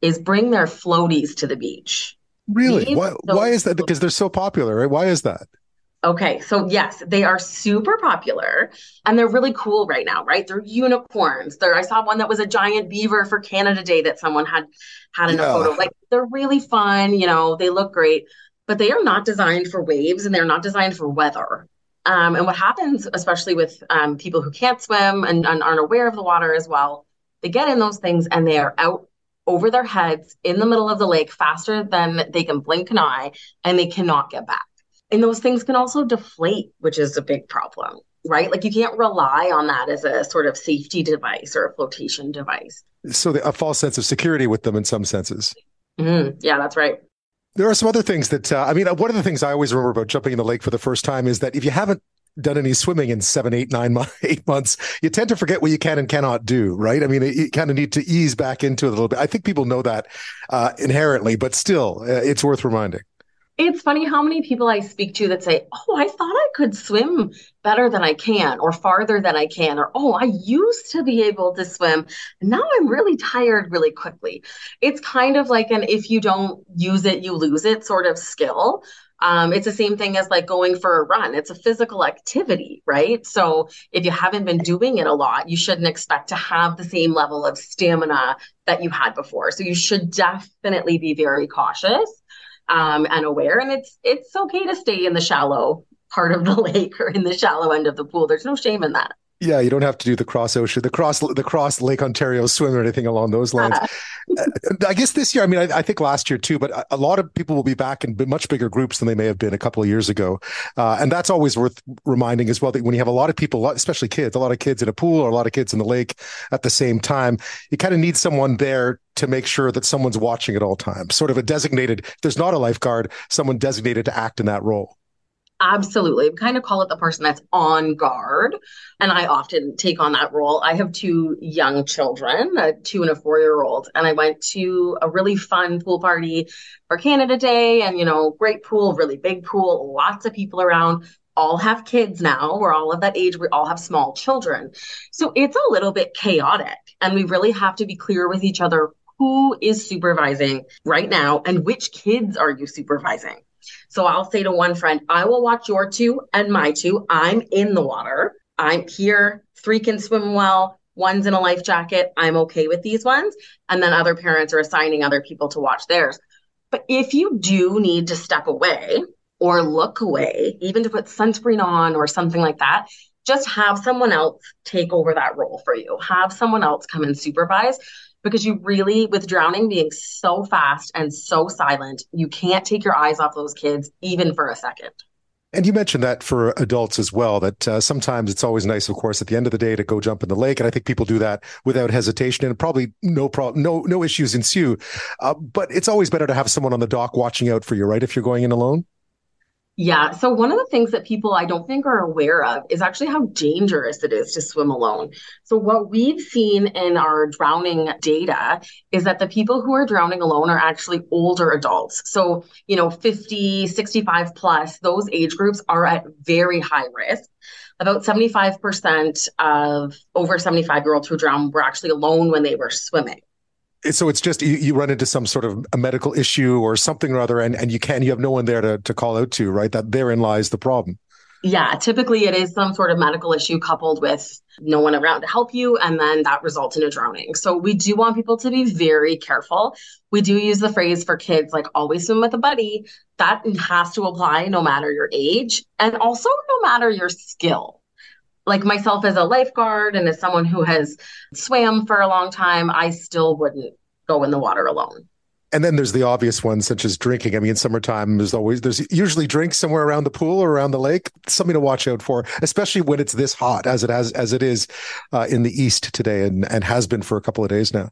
is bring their floaties to the beach. Really? why, why is that? Because they're so popular, right? Why is that? Okay, so yes, they are super popular and they're really cool right now, right? They're unicorns. There, I saw one that was a giant beaver for Canada Day that someone had had in yeah. a photo. Like they're really fun, you know, they look great, but they are not designed for waves and they're not designed for weather. Um, and what happens, especially with um, people who can't swim and, and aren't aware of the water as well, they get in those things and they are out over their heads in the middle of the lake faster than they can blink an eye and they cannot get back. And those things can also deflate, which is a big problem, right? Like you can't rely on that as a sort of safety device or a flotation device. So the, a false sense of security with them in some senses. Mm-hmm. Yeah, that's right. There are some other things that uh, I mean. One of the things I always remember about jumping in the lake for the first time is that if you haven't done any swimming in seven, eight, nine, months, eight months, you tend to forget what you can and cannot do, right? I mean, you kind of need to ease back into it a little bit. I think people know that uh, inherently, but still, uh, it's worth reminding. It's funny how many people I speak to that say, Oh, I thought I could swim better than I can, or farther than I can, or Oh, I used to be able to swim. Now I'm really tired really quickly. It's kind of like an if you don't use it, you lose it sort of skill. Um, it's the same thing as like going for a run. It's a physical activity, right? So if you haven't been doing it a lot, you shouldn't expect to have the same level of stamina that you had before. So you should definitely be very cautious um, and aware. And it's it's okay to stay in the shallow part of the lake or in the shallow end of the pool. There's no shame in that. Yeah, you don't have to do the cross ocean, the cross, the cross Lake Ontario swim or anything along those lines. Uh, I guess this year, I mean, I, I, think last year too, but a lot of people will be back in much bigger groups than they may have been a couple of years ago, uh, and that's always worth reminding as well. That when you have a lot of people, especially kids, a lot of kids in a pool or a lot of kids in the lake at the same time, you kind of need someone there to make sure that someone's watching at all times. Sort of a designated. There's not a lifeguard, someone designated to act in that role. Absolutely. We kind of call it the person that's on guard. And I often take on that role. I have two young children, a two and a four year old. And I went to a really fun pool party for Canada Day and, you know, great pool, really big pool, lots of people around. All have kids now. We're all of that age. We all have small children. So it's a little bit chaotic. And we really have to be clear with each other who is supervising right now and which kids are you supervising so I'll say to one friend, I will watch your two and my two. I'm in the water. I'm here. Three can swim well. One's in a life jacket. I'm okay with these ones. And then other parents are assigning other people to watch theirs. But if you do need to step away or look away, even to put sunscreen on or something like that, just have someone else take over that role for you. Have someone else come and supervise because you really, with drowning being so fast and so silent, you can't take your eyes off those kids even for a second. And you mentioned that for adults as well, that uh, sometimes it's always nice, of course, at the end of the day to go jump in the lake. And I think people do that without hesitation and probably no problem, no, no issues ensue. Uh, but it's always better to have someone on the dock watching out for you, right? If you're going in alone. Yeah. So one of the things that people I don't think are aware of is actually how dangerous it is to swim alone. So what we've seen in our drowning data is that the people who are drowning alone are actually older adults. So, you know, 50, 65 plus, those age groups are at very high risk. About 75% of over 75 year olds who drown were actually alone when they were swimming so it's just you, you, run into some sort of a medical issue or something or other and, and you can you have no one there to, to call out to right? That therein lies the problem. Yeah typically it is some sort of medical issue coupled with no one around to help you and then that results in a drowning. So we do want people to be very careful. We do use the phrase for kids like always swim with a buddy. That has to apply no matter your age and also no matter your skill like myself as a lifeguard and as someone who has swam for a long time, I still wouldn't go in the water alone. And then there's the obvious ones such as drinking. I mean, summertime there's always there's usually drinks somewhere around the pool or around the lake. Something to watch out for, especially when it's this hot as it has as it is uh, in the east today and and has been for a couple of days now.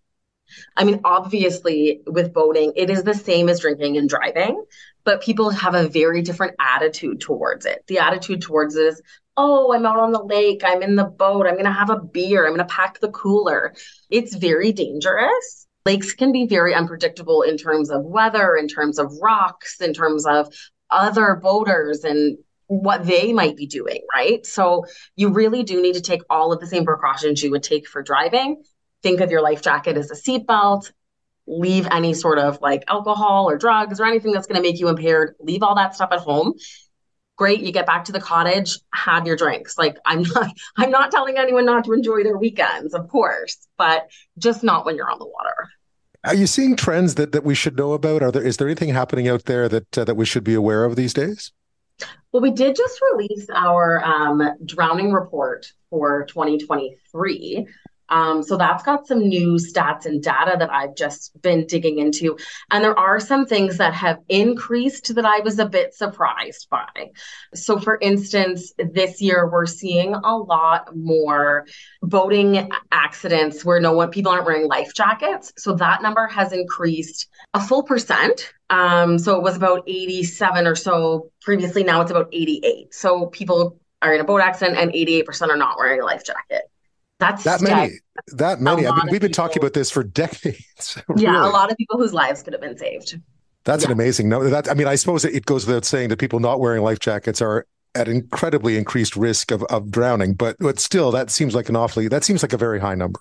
I mean, obviously, with boating, it is the same as drinking and driving, but people have a very different attitude towards it. The attitude towards it is, oh, I'm out on the lake, I'm in the boat, I'm going to have a beer, I'm going to pack the cooler. It's very dangerous. Lakes can be very unpredictable in terms of weather, in terms of rocks, in terms of other boaters and what they might be doing, right? So you really do need to take all of the same precautions you would take for driving. Think of your life jacket as a seatbelt. Leave any sort of like alcohol or drugs or anything that's going to make you impaired. Leave all that stuff at home great you get back to the cottage have your drinks. Like i'm not i'm not telling anyone not to enjoy their weekends of course but just not when you're on the water. Are you seeing trends that, that we should know about? Are there is there anything happening out there that uh, that we should be aware of these days? Well we did just release our um, drowning report for 2023 um, so that's got some new stats and data that I've just been digging into. And there are some things that have increased that I was a bit surprised by. So, for instance, this year we're seeing a lot more boating accidents where no one people aren't wearing life jackets. So that number has increased a full percent. Um, so it was about 87 or so previously. Now it's about 88. So people are in a boat accident and 88% are not wearing a life jacket. That's that many. That many. I mean, we've been people, talking about this for decades. Yeah, really. a lot of people whose lives could have been saved. That's yeah. an amazing no. That I mean, I suppose it goes without saying that people not wearing life jackets are at incredibly increased risk of, of drowning. But but still, that seems like an awfully that seems like a very high number.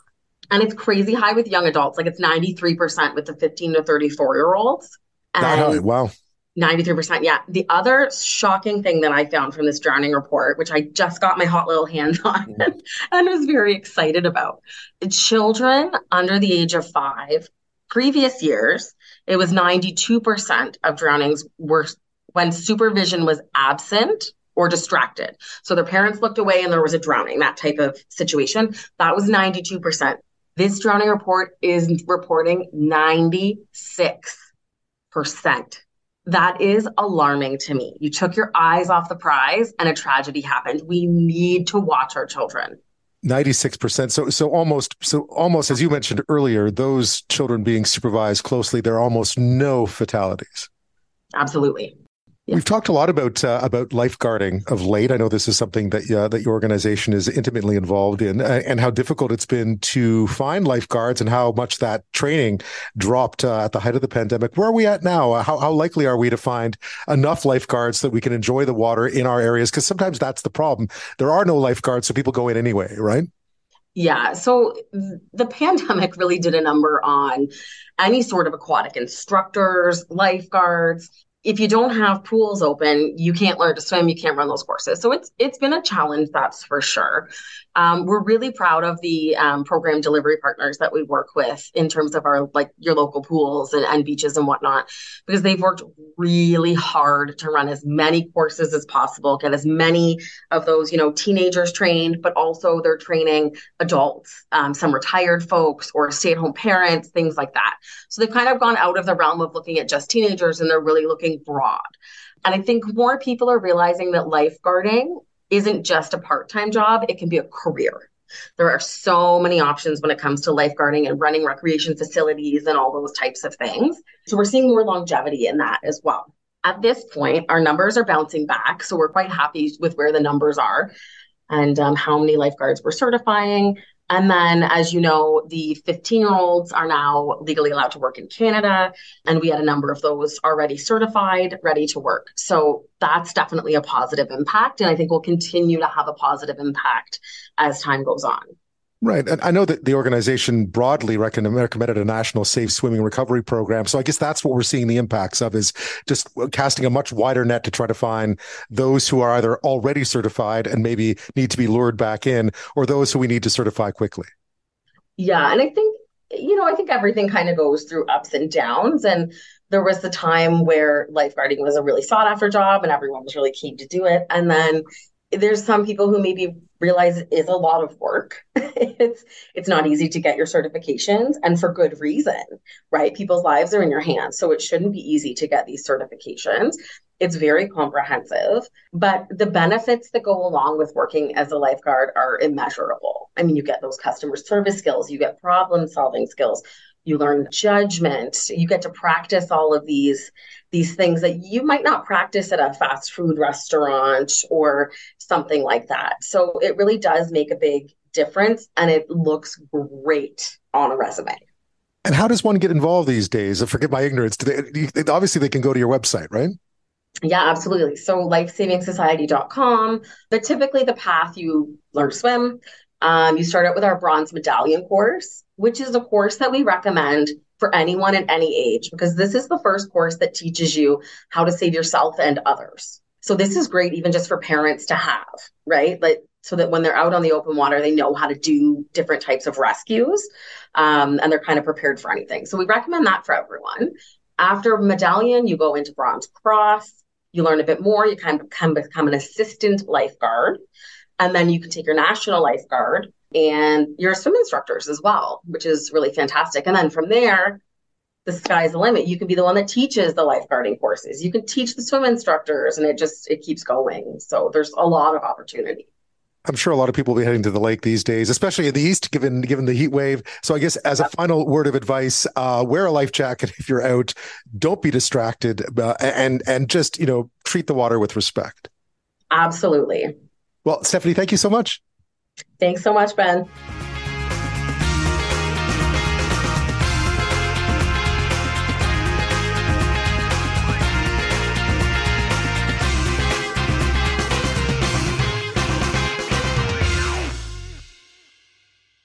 And it's crazy high with young adults. Like it's ninety three percent with the fifteen to thirty four year olds. That high. Wow. 93%. Yeah. The other shocking thing that I found from this drowning report, which I just got my hot little hands on mm-hmm. and was very excited about, children under the age of five, previous years, it was 92% of drownings were when supervision was absent or distracted. So their parents looked away and there was a drowning, that type of situation. That was 92%. This drowning report is reporting 96% that is alarming to me. You took your eyes off the prize and a tragedy happened. We need to watch our children. 96%. So so almost so almost as you mentioned earlier, those children being supervised closely, there are almost no fatalities. Absolutely. We've talked a lot about uh, about lifeguarding of late. I know this is something that uh, that your organization is intimately involved in, uh, and how difficult it's been to find lifeguards, and how much that training dropped uh, at the height of the pandemic. Where are we at now? Uh, how how likely are we to find enough lifeguards that we can enjoy the water in our areas? Because sometimes that's the problem. There are no lifeguards, so people go in anyway, right? Yeah. So the pandemic really did a number on any sort of aquatic instructors, lifeguards, if you don't have pools open, you can't learn to swim, you can't run those courses. So it's it's been a challenge, that's for sure. Um, we're really proud of the um, program delivery partners that we work with in terms of our like your local pools and, and beaches and whatnot, because they've worked really hard to run as many courses as possible, get as many of those you know teenagers trained, but also they're training adults, um, some retired folks or stay-at-home parents, things like that. So they've kind of gone out of the realm of looking at just teenagers, and they're really looking broad. And I think more people are realizing that lifeguarding isn't just a part time job, it can be a career. There are so many options when it comes to lifeguarding and running recreation facilities and all those types of things. So we're seeing more longevity in that as well. At this point, our numbers are bouncing back. So we're quite happy with where the numbers are and um, how many lifeguards we're certifying. And then, as you know, the 15 year olds are now legally allowed to work in Canada. And we had a number of those already certified, ready to work. So that's definitely a positive impact. And I think we'll continue to have a positive impact as time goes on. Right. And I know that the organization broadly recommended a national safe swimming recovery program. So I guess that's what we're seeing the impacts of is just uh, casting a much wider net to try to find those who are either already certified and maybe need to be lured back in or those who we need to certify quickly. Yeah. And I think, you know, I think everything kind of goes through ups and downs. And there was the time where lifeguarding was a really sought after job and everyone was really keen to do it. And then there's some people who maybe realize it is a lot of work. it's it's not easy to get your certifications and for good reason, right? People's lives are in your hands, so it shouldn't be easy to get these certifications. It's very comprehensive, but the benefits that go along with working as a lifeguard are immeasurable. I mean, you get those customer service skills, you get problem solving skills, you learn judgment, you get to practice all of these these things that you might not practice at a fast food restaurant or something like that. So it really does make a big difference and it looks great on a resume. And how does one get involved these days? I forget my ignorance. They, obviously, they can go to your website, right? Yeah, absolutely. So lifesavingsociety.com. But typically, the path you learn to swim, um, you start out with our bronze medallion course, which is a course that we recommend for anyone at any age because this is the first course that teaches you how to save yourself and others. So this is great even just for parents to have, right? Like so that when they're out on the open water, they know how to do different types of rescues um, and they're kind of prepared for anything. So we recommend that for everyone. After medallion, you go into bronze cross. You learn a bit more. You kind of become, become an assistant lifeguard. And then you can take your national lifeguard and your swim instructors as well, which is really fantastic. And then from there, the sky's the limit. You can be the one that teaches the lifeguarding courses. You can teach the swim instructors, and it just it keeps going. So there's a lot of opportunity. I'm sure a lot of people will be heading to the lake these days, especially in the east, given given the heat wave. So I guess as a final word of advice, uh, wear a life jacket if you're out. Don't be distracted, uh, and and just you know treat the water with respect. Absolutely. Well, Stephanie, thank you so much. Thanks so much, Ben.